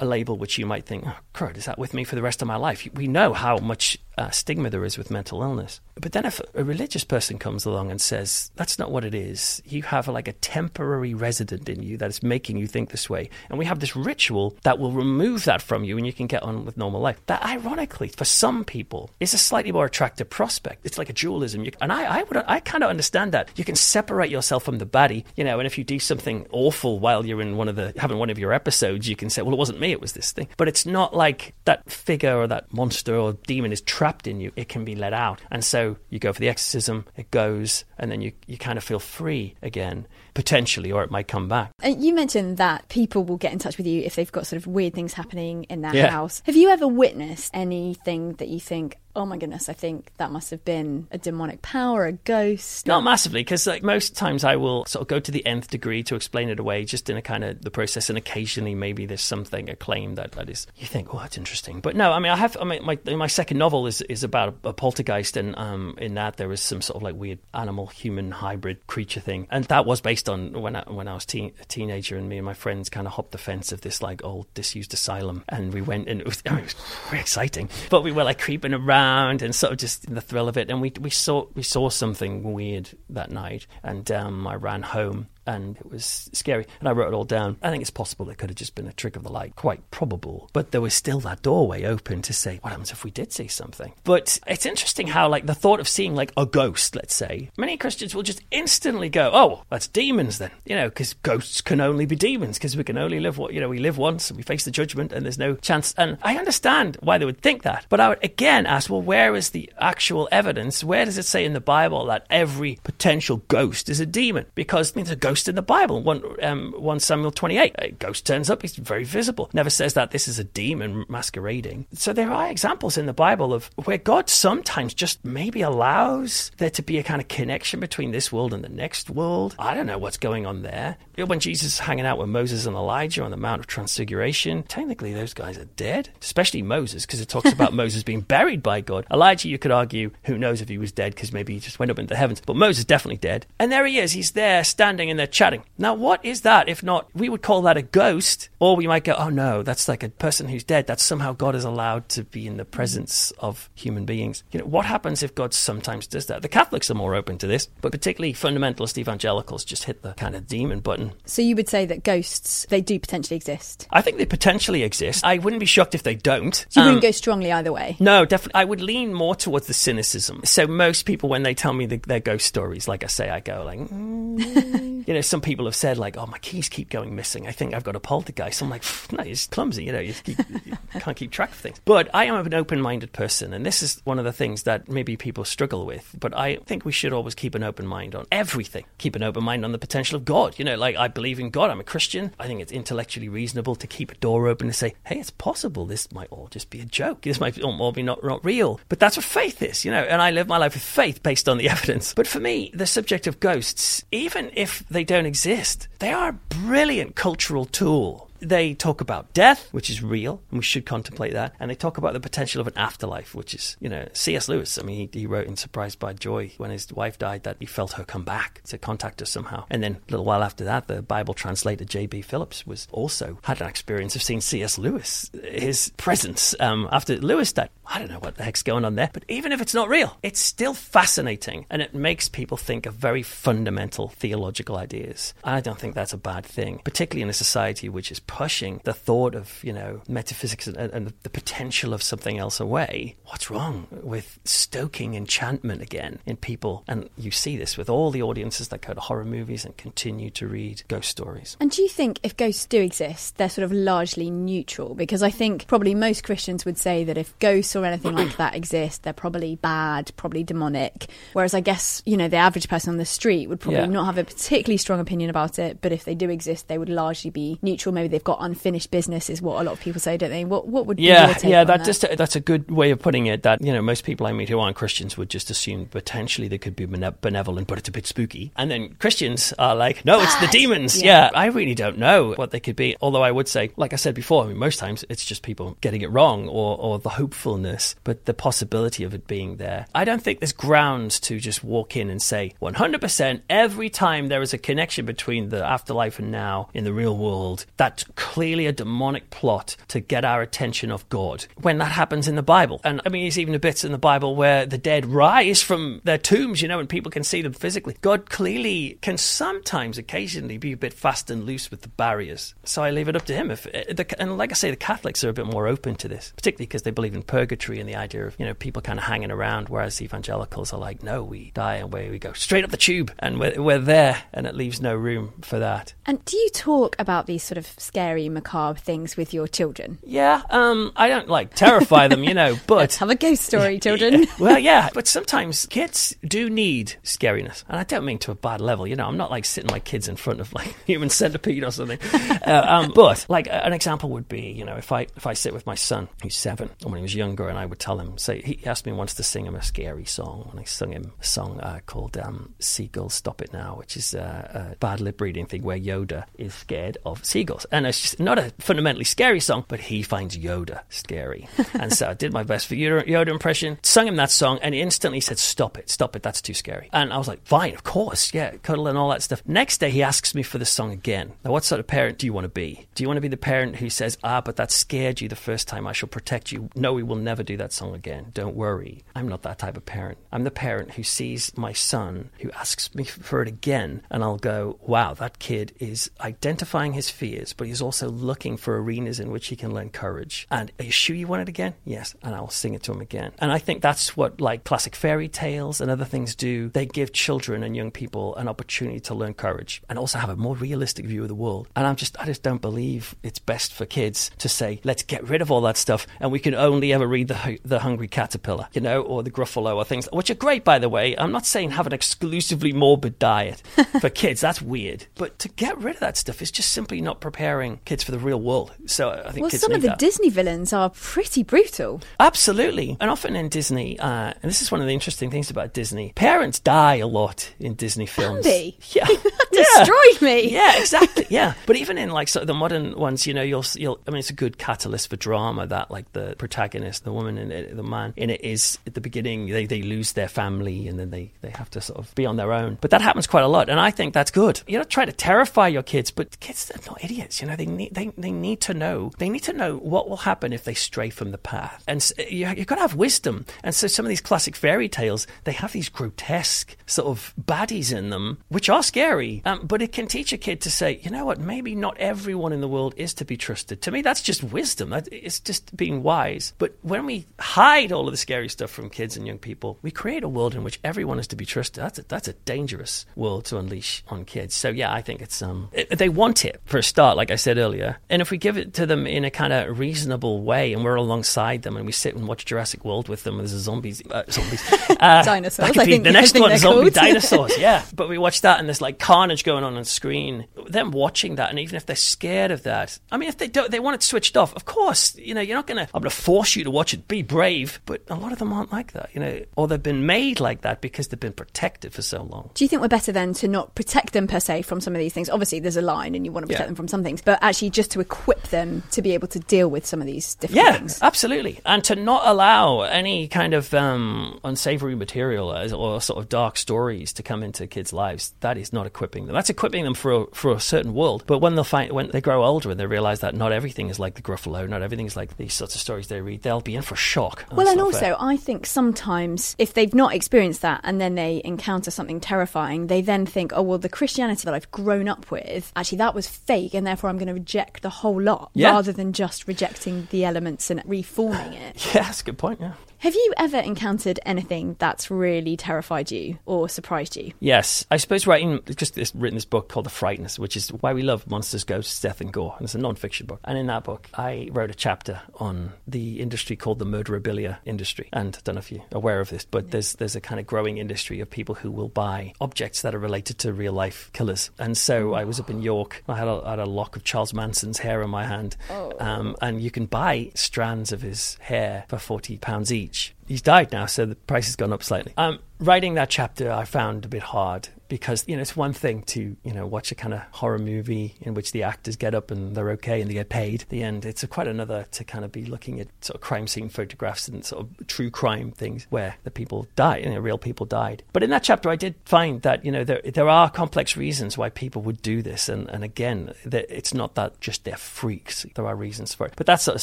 A label which you might think, oh, crud, is that with me for the rest of my life? We know how much uh, stigma there is with mental illness. But then if a religious person comes along and says, that's not what it is, you have like a temporary resident in you that is making you think this way. And we have this ritual that will remove that from you and you can get on with normal life. That ironically, for some people, is a slightly more attractive prospect. It's like a dualism. You, and I, I would, I kind of understand that. You can separate yourself from the body, you know, and if you do something awful while you're in one of the, having one of your episodes, you can say, well, it wasn't me, it was this thing. But it's not like that figure or that monster or demon is trapped in you, it can be let out. And so you go for the exorcism, it goes, and then you, you kind of feel free again, potentially, or it might come back. And you mentioned that people will get in touch with you if they've got sort of weird things happening in their Yeah. house. Have you ever witnessed anything that you think, oh my goodness, I think that must have been a demonic power, a ghost? Not massively, because like most times I will sort of go to the nth degree to explain it away, just in a kind of the process, and occasionally maybe there's something a claim that, that is you think, oh, that's interesting. But no, I mean, I have. I mean, my my second novel is is about a, a poltergeist, and um, in that there was some sort of like weird animal human hybrid creature thing, and that was based on when I when I was teen, a teenager, and me and my friends kind of hopped the fence of this like old disused asylum, and we went, and it was, I mean, it was very exciting, but we were like creeping around and sort of just in the thrill of it, and we we saw we saw something weird that night, and um, I ran home and it was scary. And I wrote it all down. I think it's possible it could have just been a trick of the light, quite probable. But there was still that doorway open to say, what happens if we did see something? But it's interesting how, like, the thought of seeing, like, a ghost, let's say, many Christians will just instantly go, oh, that's demons then, you know, because ghosts can only be demons because we can only live what, you know, we live once and we face the judgment and there's no chance. And I understand why they would think that. But I would again ask, well, where is the actual evidence? Where does it say in the Bible that every potential ghost is a demon? Because there's a ghost in the Bible. One, um, 1 Samuel 28, a ghost turns up, he's very visible. Never says that this is a demon masquerading. So there are examples in the Bible of where God sometimes just maybe allows there to be a kind of connection between this world and the next world. I don't know what's going on there. When Jesus is hanging out with Moses and Elijah on the Mount of Transfiguration, technically those guys are dead, especially Moses, because it talks about Moses being buried by God. Elijah, you could argue, who knows if he was dead, because maybe he just went up into the heavens. But Moses definitely dead. And there he is. He's there standing and they're chatting. Now, what is that if not, we would call that a ghost, or we might go, oh no, that's like a person who's dead. That's somehow God is allowed to be in the presence of human beings. You know, what happens if God sometimes does that? The Catholics are more open to this, but particularly fundamentalist evangelicals just hit the kind of demon button. So you would say that ghosts, they do potentially exist. I think they potentially exist. I wouldn't be shocked if they don't. So you Um, wouldn't go strongly either way. no, definitely. I would lean more towards the cynicism. So most people, when they tell me the, their ghost stories, like I say, I go like, mm. You know, some people have said like, "Oh, my keys keep going missing. I think I've got a poltergeist." I'm like, "No, it's clumsy. You know, you, keep, you can't keep track of things." But I am an open-minded person, and this is one of the things that maybe people struggle with. But I think we should always keep an open mind on everything. Keep an open mind on the potential of God. You know, like I believe in God. I'm a Christian. I think it's intellectually reasonable to keep a door open and say, "Hey, it's possible this might all just be a joke. This might all be not not real." But that's what faith is, you know. And I live my life with faith based on the evidence. But for me, the subject of ghosts, even if they don't exist, they are a brilliant cultural tool. They talk about death, which is real, and we should contemplate that. And they talk about the potential of an afterlife, which is, you know, C.S. Lewis. I mean, he, he wrote in Surprised by Joy when his wife died that he felt her come back to contact her somehow. And then a little while after that, the Bible translator J.B. Phillips was also had an experience of seeing C.S. Lewis, his presence um, after Lewis died. I don't know what the heck's going on there, but even if it's not real, it's still fascinating and it makes people think of very fundamental theological ideas. I don't think that's a bad thing, particularly in a society which is pushing the thought of, you know, metaphysics and, and the potential of something else away. What's wrong with stoking enchantment again in people? And you see this with all the audiences that go to horror movies and continue to read ghost stories. And do you think if ghosts do exist, they're sort of largely neutral? Because I think probably most Christians would say that if ghosts or anything like that exist, they're probably bad, probably demonic. Whereas I guess, you know, the average person on the street would probably Yeah. not have a particularly strong opinion about it. But if they do exist, they would largely be neutral. Maybe they've got unfinished business, is what a lot of people say, don't they? What, what would be your Yeah, take yeah, on that that? just that's a good way of putting it. That you know, most people I meet who aren't Christians would just assume potentially they could be benevolent, but it's a bit spooky. And then Christians are like, no, it's the demons. Yeah. Yeah. I really don't know what they could be. Although I would say, like I said before, I mean, most times it's just people getting it wrong or or the hopefulness, but the possibility of it being there. I don't think there's grounds to just walk in and say 100% every time there is a connection between the afterlife and now in the real world. That's clearly a demonic plot to get our attention off God. When that happens in the Bible, and I mean, there's even the bits in the Bible where the dead rise from their tombs, you know, and people can see them physically. God clearly can sometimes, occasionally, be a bit fast and loose with the barriers. So I leave it up to Him. If uh, and like I say, the Catholics are a bit more open to this, particularly because they believe in purgatory and the idea of you know people kind of hanging around, whereas evangelicals are like, no, we die and away we go straight up the tube, and we're, we're there, and it leaves no room for that. And do you talk about these sort of scary scary, macabre things with your children? Yeah, um, I don't like terrify them, you know, but Let's have a ghost story, children. well, yeah, but sometimes kids do need scariness, and I don't mean to a bad level. You know, I'm not like sitting my kids in front of like human centipede or something. uh, um, but like an example would be, you know, if I if I sit with my son who's seven, and when he was younger, and I would tell him, say he asked me once to sing him a scary song, and I sung him a song uh, called um, "Seagulls Stop It Now," which is uh, a bad lip reading thing where Yoda is scared of seagulls, and it's just not a fundamentally scary song, but he finds Yoda scary, and so I did my best for Yoda, Yoda impression, sung him that song, and he instantly said, "Stop it, stop it, that's too scary." And I was like, "Fine, of course, yeah, cuddle and all that stuff." Next day, he asks me for the song again. Now, what sort of parent do you want to be? Do you want to be the parent who says, "Ah, but that scared you the first time. I shall protect you. No, we will never do that song again. Don't worry." I'm not that type of parent. I'm the parent who sees my son who asks me for it again, and I'll go, "Wow, that kid is identifying his fears, but he's also looking for arenas in which he can learn courage." And are you sure you want it again? Yes, and I'll sing it to him again. And I think that's what like classic fairy tales and other things do. They give children and young people an opportunity to learn courage and also have a more realistic view of the world. And I'm just I just don't believe it's best for kids to say let's get rid of all that stuff and we can only ever read the the Hungry Caterpillar, you know, or the Gruffalo or things which are great by the way. I'm not saying have an exclusively morbid diet for kids. That's weird. But to get rid of that stuff is just simply not preparing kids for the real world. So I think Well, some of the that. Disney villains are pretty brutal. Absolutely. And often in Disney, uh, and this is one of the interesting things about Disney, parents die a lot in Disney films. Andy, Yeah. destroyed me. Yeah, exactly. Yeah. But even in like sort of the modern ones, you know, you'll, you'll, I mean, it's a good catalyst for drama that like the protagonist, the woman and it, the man in it is at the beginning, they, they lose their family and then they, they have to sort of be on their own. But that happens quite a lot. And I think that's good. You don't try to terrify your kids, but kids are not idiots. You know, they need, they, they need to know, they need to know what will happen if they stray from the path. And s- eh, you, you've got to have wisdom. And so some of these classic fairy tales, they have these grotesque sort of baddies in them, which are scary. Um, but it can teach a kid to say, you know what, maybe not everyone in the world is to be trusted. To me, that's just wisdom. That, it's just being wise. But when we hide all of the scary stuff from kids and young people, we create a world in which everyone is to be trusted. That's a, that's a dangerous world to unleash on kids. So yeah, I think it's um, it, they want it for a start, like I said earlier. And if we give it to them in a kind of reasonable way, and we're alongside them, and we sit and watch Jurassic World with them, there's a zombies, uh, zombies, uh, Dinosaurs, I be think- the next one, zombie called. dinosaurs. yeah, but we watch that, and there's like carnage going on on screen. Them watching that, and even if they're scared of that, I mean, if they don't, they want it switched off. Of course, you know, you're not going to. I'm going to force you to watch it. Be brave, but a lot of them aren't like that, you know, or they've been made like that because they've been protected for so long. Do you think we're better then to not protect them per se from some of these things? Obviously, there's a line and you want to protect Yeah. them from some things, but actually just to equip them to be able to deal with some of these different Yeah, things. absolutely. And to not allow any kind of um, unsavory material or sort of dark stories to come into kids' lives, that is not equipping them. That's equipping them for a, for a certain world. But when they'll find when they grow older and they realize that not everything is like the Gruffalo, not everything is like these sorts of stories they read, they'll be in for a shock. Well, and also, fair. I think sometimes if they've not experienced that and then they encounter something terrifying, they then think, oh, well, the Christianity that I've grown up with, actually, that was fake, and therefore I'm going to reject the whole lot Yeah. rather than just rejecting the elements and reforming it. yeah, that's a good point. Yeah. Have you ever encountered anything that's really terrified you or surprised you? Yes, I suppose writing just this, written this book called The Frighteners, which is why we love monsters, ghosts, death, and gore. And it's a non-fiction book, and in that book, I wrote a chapter on the industry called the murderabilia industry. And I don't know if you're aware of this, but there's there's a kind of growing industry of people who will buy objects that are related to real life killers. And so I was up in York. I had a, had a lock of Charles Manson's hair in my hand, um, and you can buy strands of his hair for forty pounds each. He's died now, so the price has gone up slightly. Um, writing that chapter, I found a bit hard because you know it's one thing to you know watch a kind of horror movie in which the actors get up and they're okay and they get paid. At the end, it's quite another to kind of be looking at sort of crime scene photographs and sort of true crime things where the people died, you know, real people died. But in that chapter, I did find that you know there there are complex reasons why people would do this, and and again, it's not that just they're freaks. There are reasons for it, but that sort of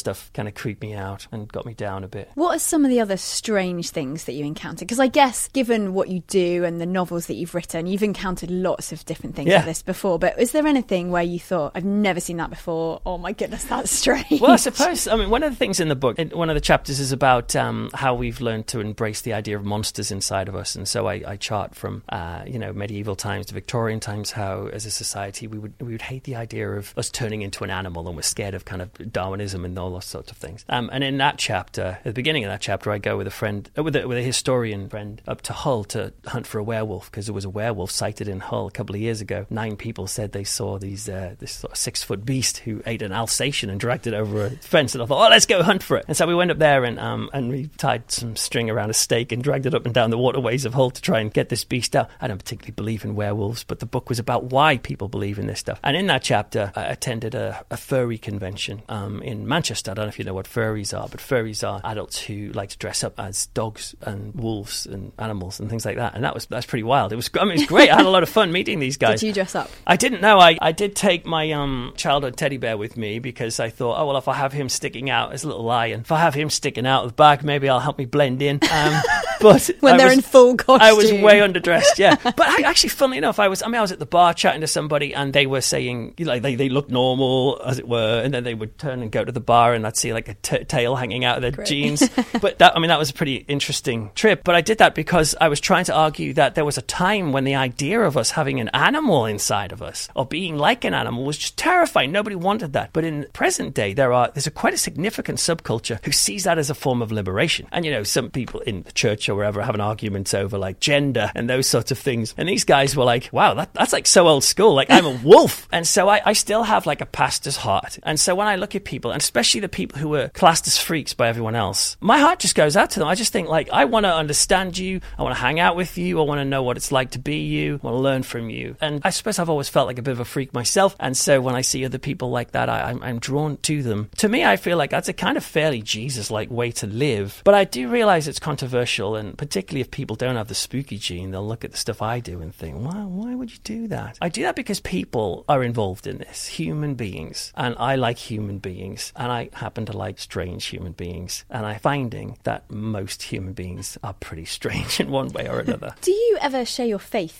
stuff kind of creeped me out and got me down a bit. What are some of the other strange things that you encounter? Because I guess, given what you do and the novels that you've written, you've you've encountered lots of different things Yeah. like this before, but is there anything where you thought, I've never seen that before? Oh my goodness, that's strange. Well, I suppose. I mean, one of the things in the book, one of the chapters is about um, how we've learned to embrace the idea of monsters inside of us, and so I, I chart from uh, you know medieval times to Victorian times how, as a society, we would we would hate the idea of us turning into an animal, and we're scared of kind of Darwinism and all those sorts of things. Um, and in that chapter, at the beginning of that chapter, I go with a friend, uh, with a, with a historian friend, up to Hull to hunt for a werewolf because there was a werewolf sighted in Hull a couple of years ago. Nine people said they saw these uh, this sort of six foot beast who ate an Alsatian and dragged it over a fence. And I thought, oh, let's go hunt for it. And so we went up there and um, and we tied some string around a stake and dragged it up and down the waterways of Hull to try and get this beast out. I don't particularly believe in werewolves, but the book was about why people believe in this stuff. And in that chapter, I attended a, a furry convention um, in Manchester. I don't know if you know what furries are, but furries are adults who like to dress up as dogs and wolves and animals and things like that. And that was that's pretty wild. It was I mean great. I had a lot of fun meeting these guys. Did you dress up? I didn't know. I, I did take my um, childhood teddy bear with me because I thought, oh, well, if I have him sticking out as a little lion, if I have him sticking out of the back, maybe I'll help me blend in. Um, but When I they're was- in full costume. I was way underdressed, yeah. but I, actually, funnily enough, I was, I mean, I was at the bar chatting to somebody and they were saying, you know, like, they, they looked normal, as it were, and then they would turn and go to the bar and I'd see like a t- tail hanging out of their Great. jeans. but that, I mean, that was a pretty interesting trip. But I did that because I was trying to argue that there was a time when the idea of us having an animal inside of us or being like an animal was just terrifying. Nobody wanted that. But in present day, there are there's a quite a significant subculture who sees that as a form of liberation. And you know, some people in the church or wherever have an argument over like gender and those sorts of things. And these guys were like, "Wow, that, that's like so old school. Like I'm a wolf." And so I, I still have like a pastor's heart. And so when I look at people, and especially the people who were classed as freaks by everyone else, my heart just goes out to them. I just think like I want to understand you. I want to hang out with you. I want to know what it's like to be you. Want to learn from you. And I suppose I've always felt like a bit of a freak myself. And so when I see other people like that, I, I'm, I'm drawn to them. To me, I feel like that's a kind of fairly Jesus-like way to live. But I do realize it's controversial, and particularly if people don't have the spooky gene, they'll look at the stuff I do and think, "Why? Why would you do that?" I do that because people are involved in this, human beings, and I like human beings, and I happen to like strange human beings, and I'm finding that most human beings are pretty strange in one way or another. Do you ever share your faith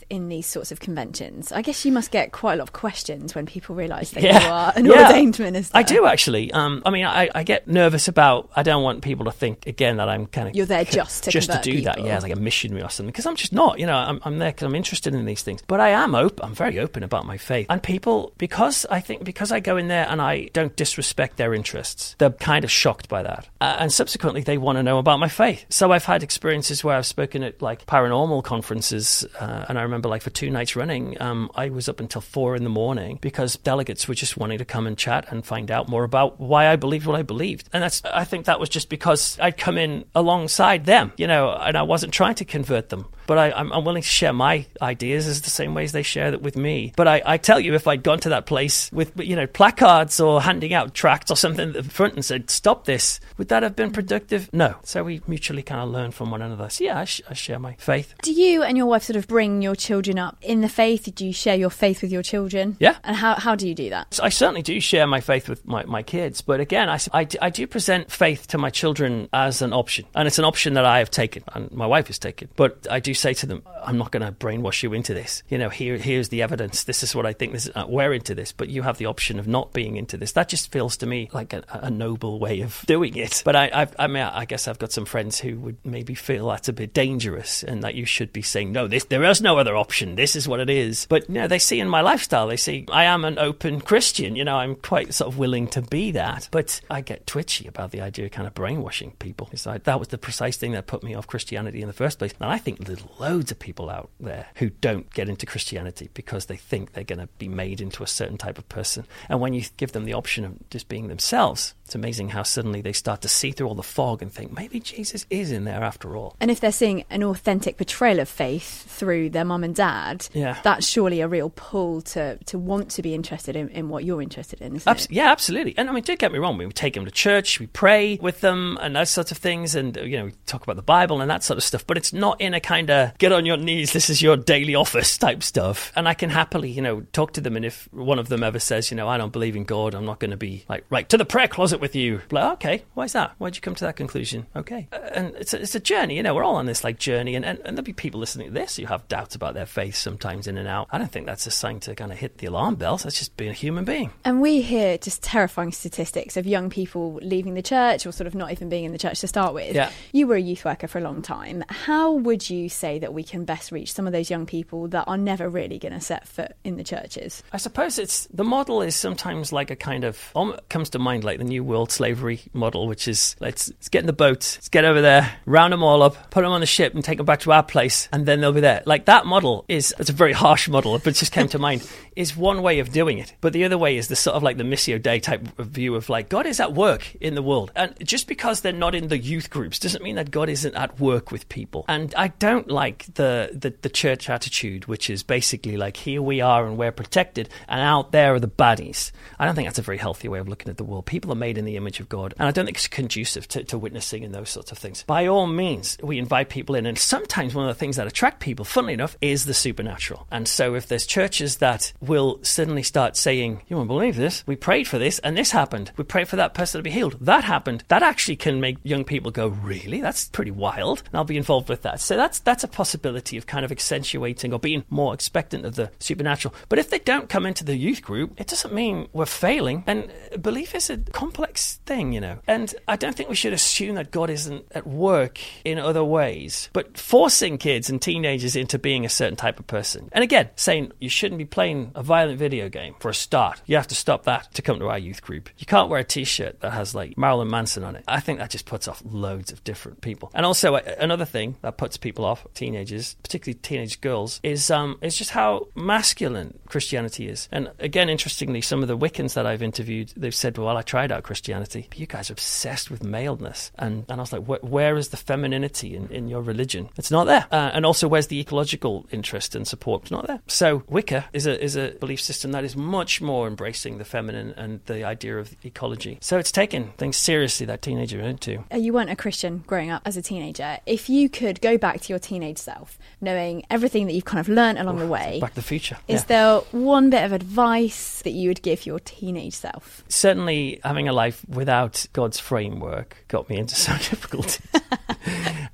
in these sorts of conventions? I guess you must get quite a lot of questions when people realise that you are an Yeah. ordained minister. I do actually. Um, I mean, I, I get nervous about. I don't want people to think again that I'm kind of You're there just to just to do that. Yeah, like a missionary or something. Because I'm just not. You know, I'm, I'm there because I'm interested in these things. But I am open. I'm very open about my faith. And people, because I think because I go in there and I don't disrespect their interests, they're kind of shocked by that. Uh, and subsequently, they want to know about my faith. So I've had experiences where I've spoken at like paranormal conferences, uh, and I remember like for two nights running, um, I was up until four in the morning because delegates were just wanting to come and chat and find out more about why I believed what I believed. And that's, I think that was just because I'd come in alongside them, you know, and I wasn't trying to convert them. But I, I'm, I'm willing to share my ideas as the same ways they share that with me. But I, I tell you, if I'd gone to that place with, you know, placards or handing out tracts or something at the front and said, stop this, would that have been productive? No. So we mutually kind of learn from one another. So yeah, I, sh- I share my faith. Do you and your wife sort of bring your children up in the faith? Do you share your faith with your children? Yeah. And how, how do you do that? I certainly do share my faith with my, my kids, but again, I, I d- I do present faith to my children as an option, and it's an option that I have taken, and my wife has taken. But I do say to them, I'm not going to brainwash you into this. You know, here here's the evidence. This is what I think. This is, uh, we're into this, but you have the option of not being into this. That just feels to me like a, a noble way of doing it. But I, I've, I mean, I guess I've got some friends who would maybe feel that's a bit dangerous, and that you should be saying, no, this there is no other option. This is what it is. But you know, they see in my lifestyle, they see I am an open Christian. You know, I'm quite sort of willing to be that. But I get twitchy about the idea of kind of brainwashing people. It's like, that was the precise thing that put me off Christianity in the first place. And I think there's loads of people out there who don't get into Christianity because they think they're going to be made into a certain type of person. And when you give them the option of just being themselves, it's amazing how suddenly they start to see through all the fog and think maybe Jesus is in there after all. And if they're seeing an authentic portrayal of faith through their mum and dad, Yeah. that's surely a real pull to, to want to be interested in, in what you're interested in, isn't Abs- it? yeah, absolutely. And I mean, don't get me wrong. We take them to church, we pray with them, and those sorts of things, and you know, we talk about the Bible and that sort of stuff. But it's not in a kind of get on your knees, this is your daily office type stuff. And I can happily, you know, talk to them. And if one of them ever says, you know, I don't believe in God, I'm not going to be like right to the prayer closet with you. Like, okay, why is that? Why'd you come to that conclusion? Okay, Uh, and it's a, it's a journey. You know, we're all on this like journey, and, and and there'll be people listening to this who have doubts about about their faith sometimes in and out. I don't think that's a sign to kind of hit the alarm bells. That's just being a human being. And we hear just terrifying statistics of young people leaving the church or sort of not even being in the church to start with. Yeah. You were a youth worker for a long time. How would you say that we can best reach some of those young people that are never really going to set foot in the churches? I suppose it's the model is sometimes like a kind of um, comes to mind like the new world slavery model, which is let's, let's get in the boat, let's get over there, round them all up, put them on the ship, and take them back to our place, and then they'll be there. Like that model is it's a very harsh model, but it just came to mind. Is one way of doing it, but the other way is the sort of like the Missio Dei type of view of like God is at work in the world, and just because they're not in the youth groups doesn't mean that God isn't at work with people. And I don't like the the, the church attitude, which is basically like here we are and we're protected, and out there are the baddies. I don't think that's a very healthy way of looking at the world. People are made in the image of God, and I don't think it's conducive to, to witnessing and those sorts of things. By all means, we invite people in, and sometimes one of the things that attract people, funnily enough, is the supernatural. And so if there's churches that will suddenly start saying, "You won't believe this. We prayed for this, and this happened. We prayed for that person to be healed. That happened." That actually can make young people go, "Really? That's pretty wild." And I'll be involved with that. So that's that's a possibility of kind of accentuating or being more expectant of the supernatural. But if they don't come into the youth group, it doesn't mean we're failing. And belief is a complex thing, you know. And I don't think we should assume that God isn't at work in other ways. But forcing kids and teenagers into being a certain type of person. And again, saying you shouldn't be playing a violent video game for a start. You have to stop that to come to our youth group. You can't wear a t-shirt that has like Marilyn Manson on it. I think that just puts off loads of different people. And also uh, another thing that puts people off, teenagers, particularly teenage girls, is um is just how masculine Christianity is. And again, interestingly, some of the Wiccans that I've interviewed, they've said, "Well, I tried out Christianity, but you guys are obsessed with maleness." And and I was like, "Where, is the femininity in, in your religion? It's not there." Uh, and also, where's the ecological interest and support? It's not there. So Wicca is a is a belief system that is much more embracing the feminine and the idea of ecology. So it's taken things seriously that teenagers are into. Uh, You weren't a Christian growing up as a teenager. If you could go back to your teenage self, knowing everything that you've kind of learnt along the way, Back to the Future. is Yeah. there one bit of advice that you would give your teenage self? certainly having a life without God's framework got me into some difficulty.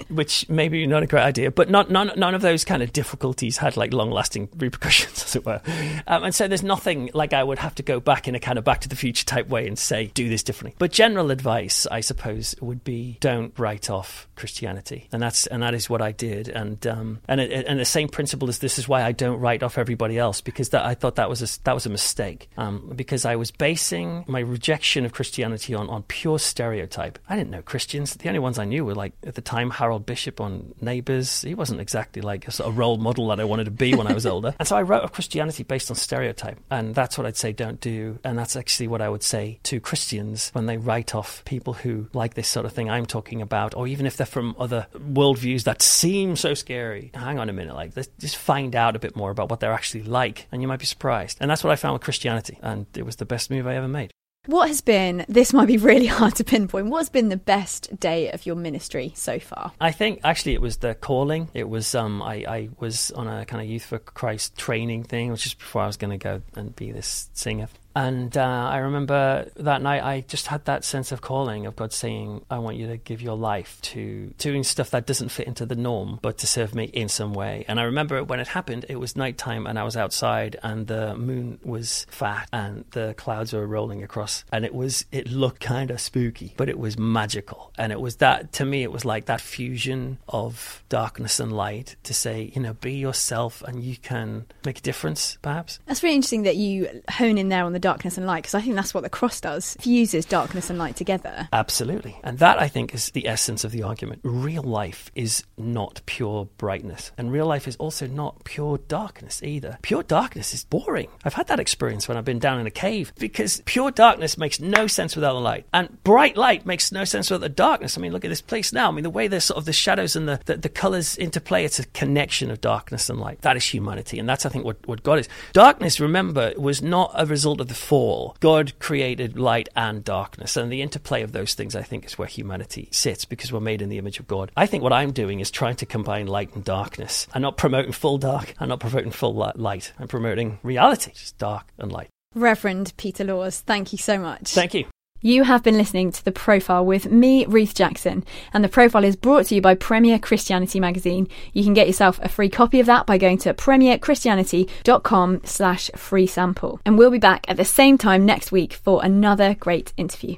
Which maybe not a great idea, but not, none, none of those kind of difficulties had like long lasting repercussions, as it were. Um, and so there's nothing like I would have to go back in a kind of back to the future type way and say, do this differently. But general advice, I suppose, would be don't write off Christianity. And that's, and that is what I did. And, um, and, it, and the same principle is this is why I don't write off everybody else because that, I thought that was a, that was a mistake. Um, because I was basing my rejection of Christianity on, on pure stereotype. I didn't know Christians. The only ones I knew were like at the time Harold Bishop on Neighbours. He wasn't exactly like a sort of role model that I wanted to be when I was older. And so I wrote of Christianity based on stereotype. And that's what I'd say don't do. And that's actually what I would say to Christians when they write off people who like this sort of thing I'm talking about, or even if they're from other worldviews that seem so scary. Hang on a minute, like let's just find out a bit more about what they're actually like, and you might be surprised. And that's what I found with Christianity, and it was the best move I ever made. What has been, this might be really hard to pinpoint, what has been the best day of your ministry so far? I think actually it was the calling. It was um, I, I was on a kind of Youth for Christ training thing, which is before I was going to go and be this singer. And uh, I remember that night I just had that sense of calling of God saying, "I want you to give your life to doing stuff that doesn't fit into the norm, but to serve me in some way." And I remember when it happened, it was nighttime and I was outside, and the moon was fat and the clouds were rolling across, and it was it looked kind of spooky, but it was magical, and it was that to me it was like that fusion of darkness and light to say, you know, be yourself and you can make a difference, perhaps. That's really interesting that you hone in there on the darkness and light because I think that's what the cross does, fuses darkness and light together. Absolutely. And that, I think, is the essence of the argument. Real life is not pure brightness. And real life is also not pure darkness either. Pure darkness is boring. I've had that experience when I've been down in a cave because pure darkness makes no sense without the light. And bright light makes no sense without the darkness. I mean, look at this place now. I mean, the way the sort of the shadows and the, the, the colors interplay, it's a connection of darkness and light. That is humanity. And that's, I think, what, what God is. Darkness, remember, was not a result of the fall. God created light and darkness. And the interplay of those things, I think, is where humanity sits because we're made in the image of God. I think what I'm doing is trying to combine light and darkness. I'm not promoting full dark. I'm not promoting full light. I'm promoting reality, just dark and light. Reverend Peter Laws, thank you so much. Thank you. You have been listening to The Profile with me, Ruth Jackson, and The Profile is brought to you by Premier Christianity Magazine. You can get yourself a free copy of that by going to premierchristianity.com slash free sample. And we'll be back at the same time next week for another great interview.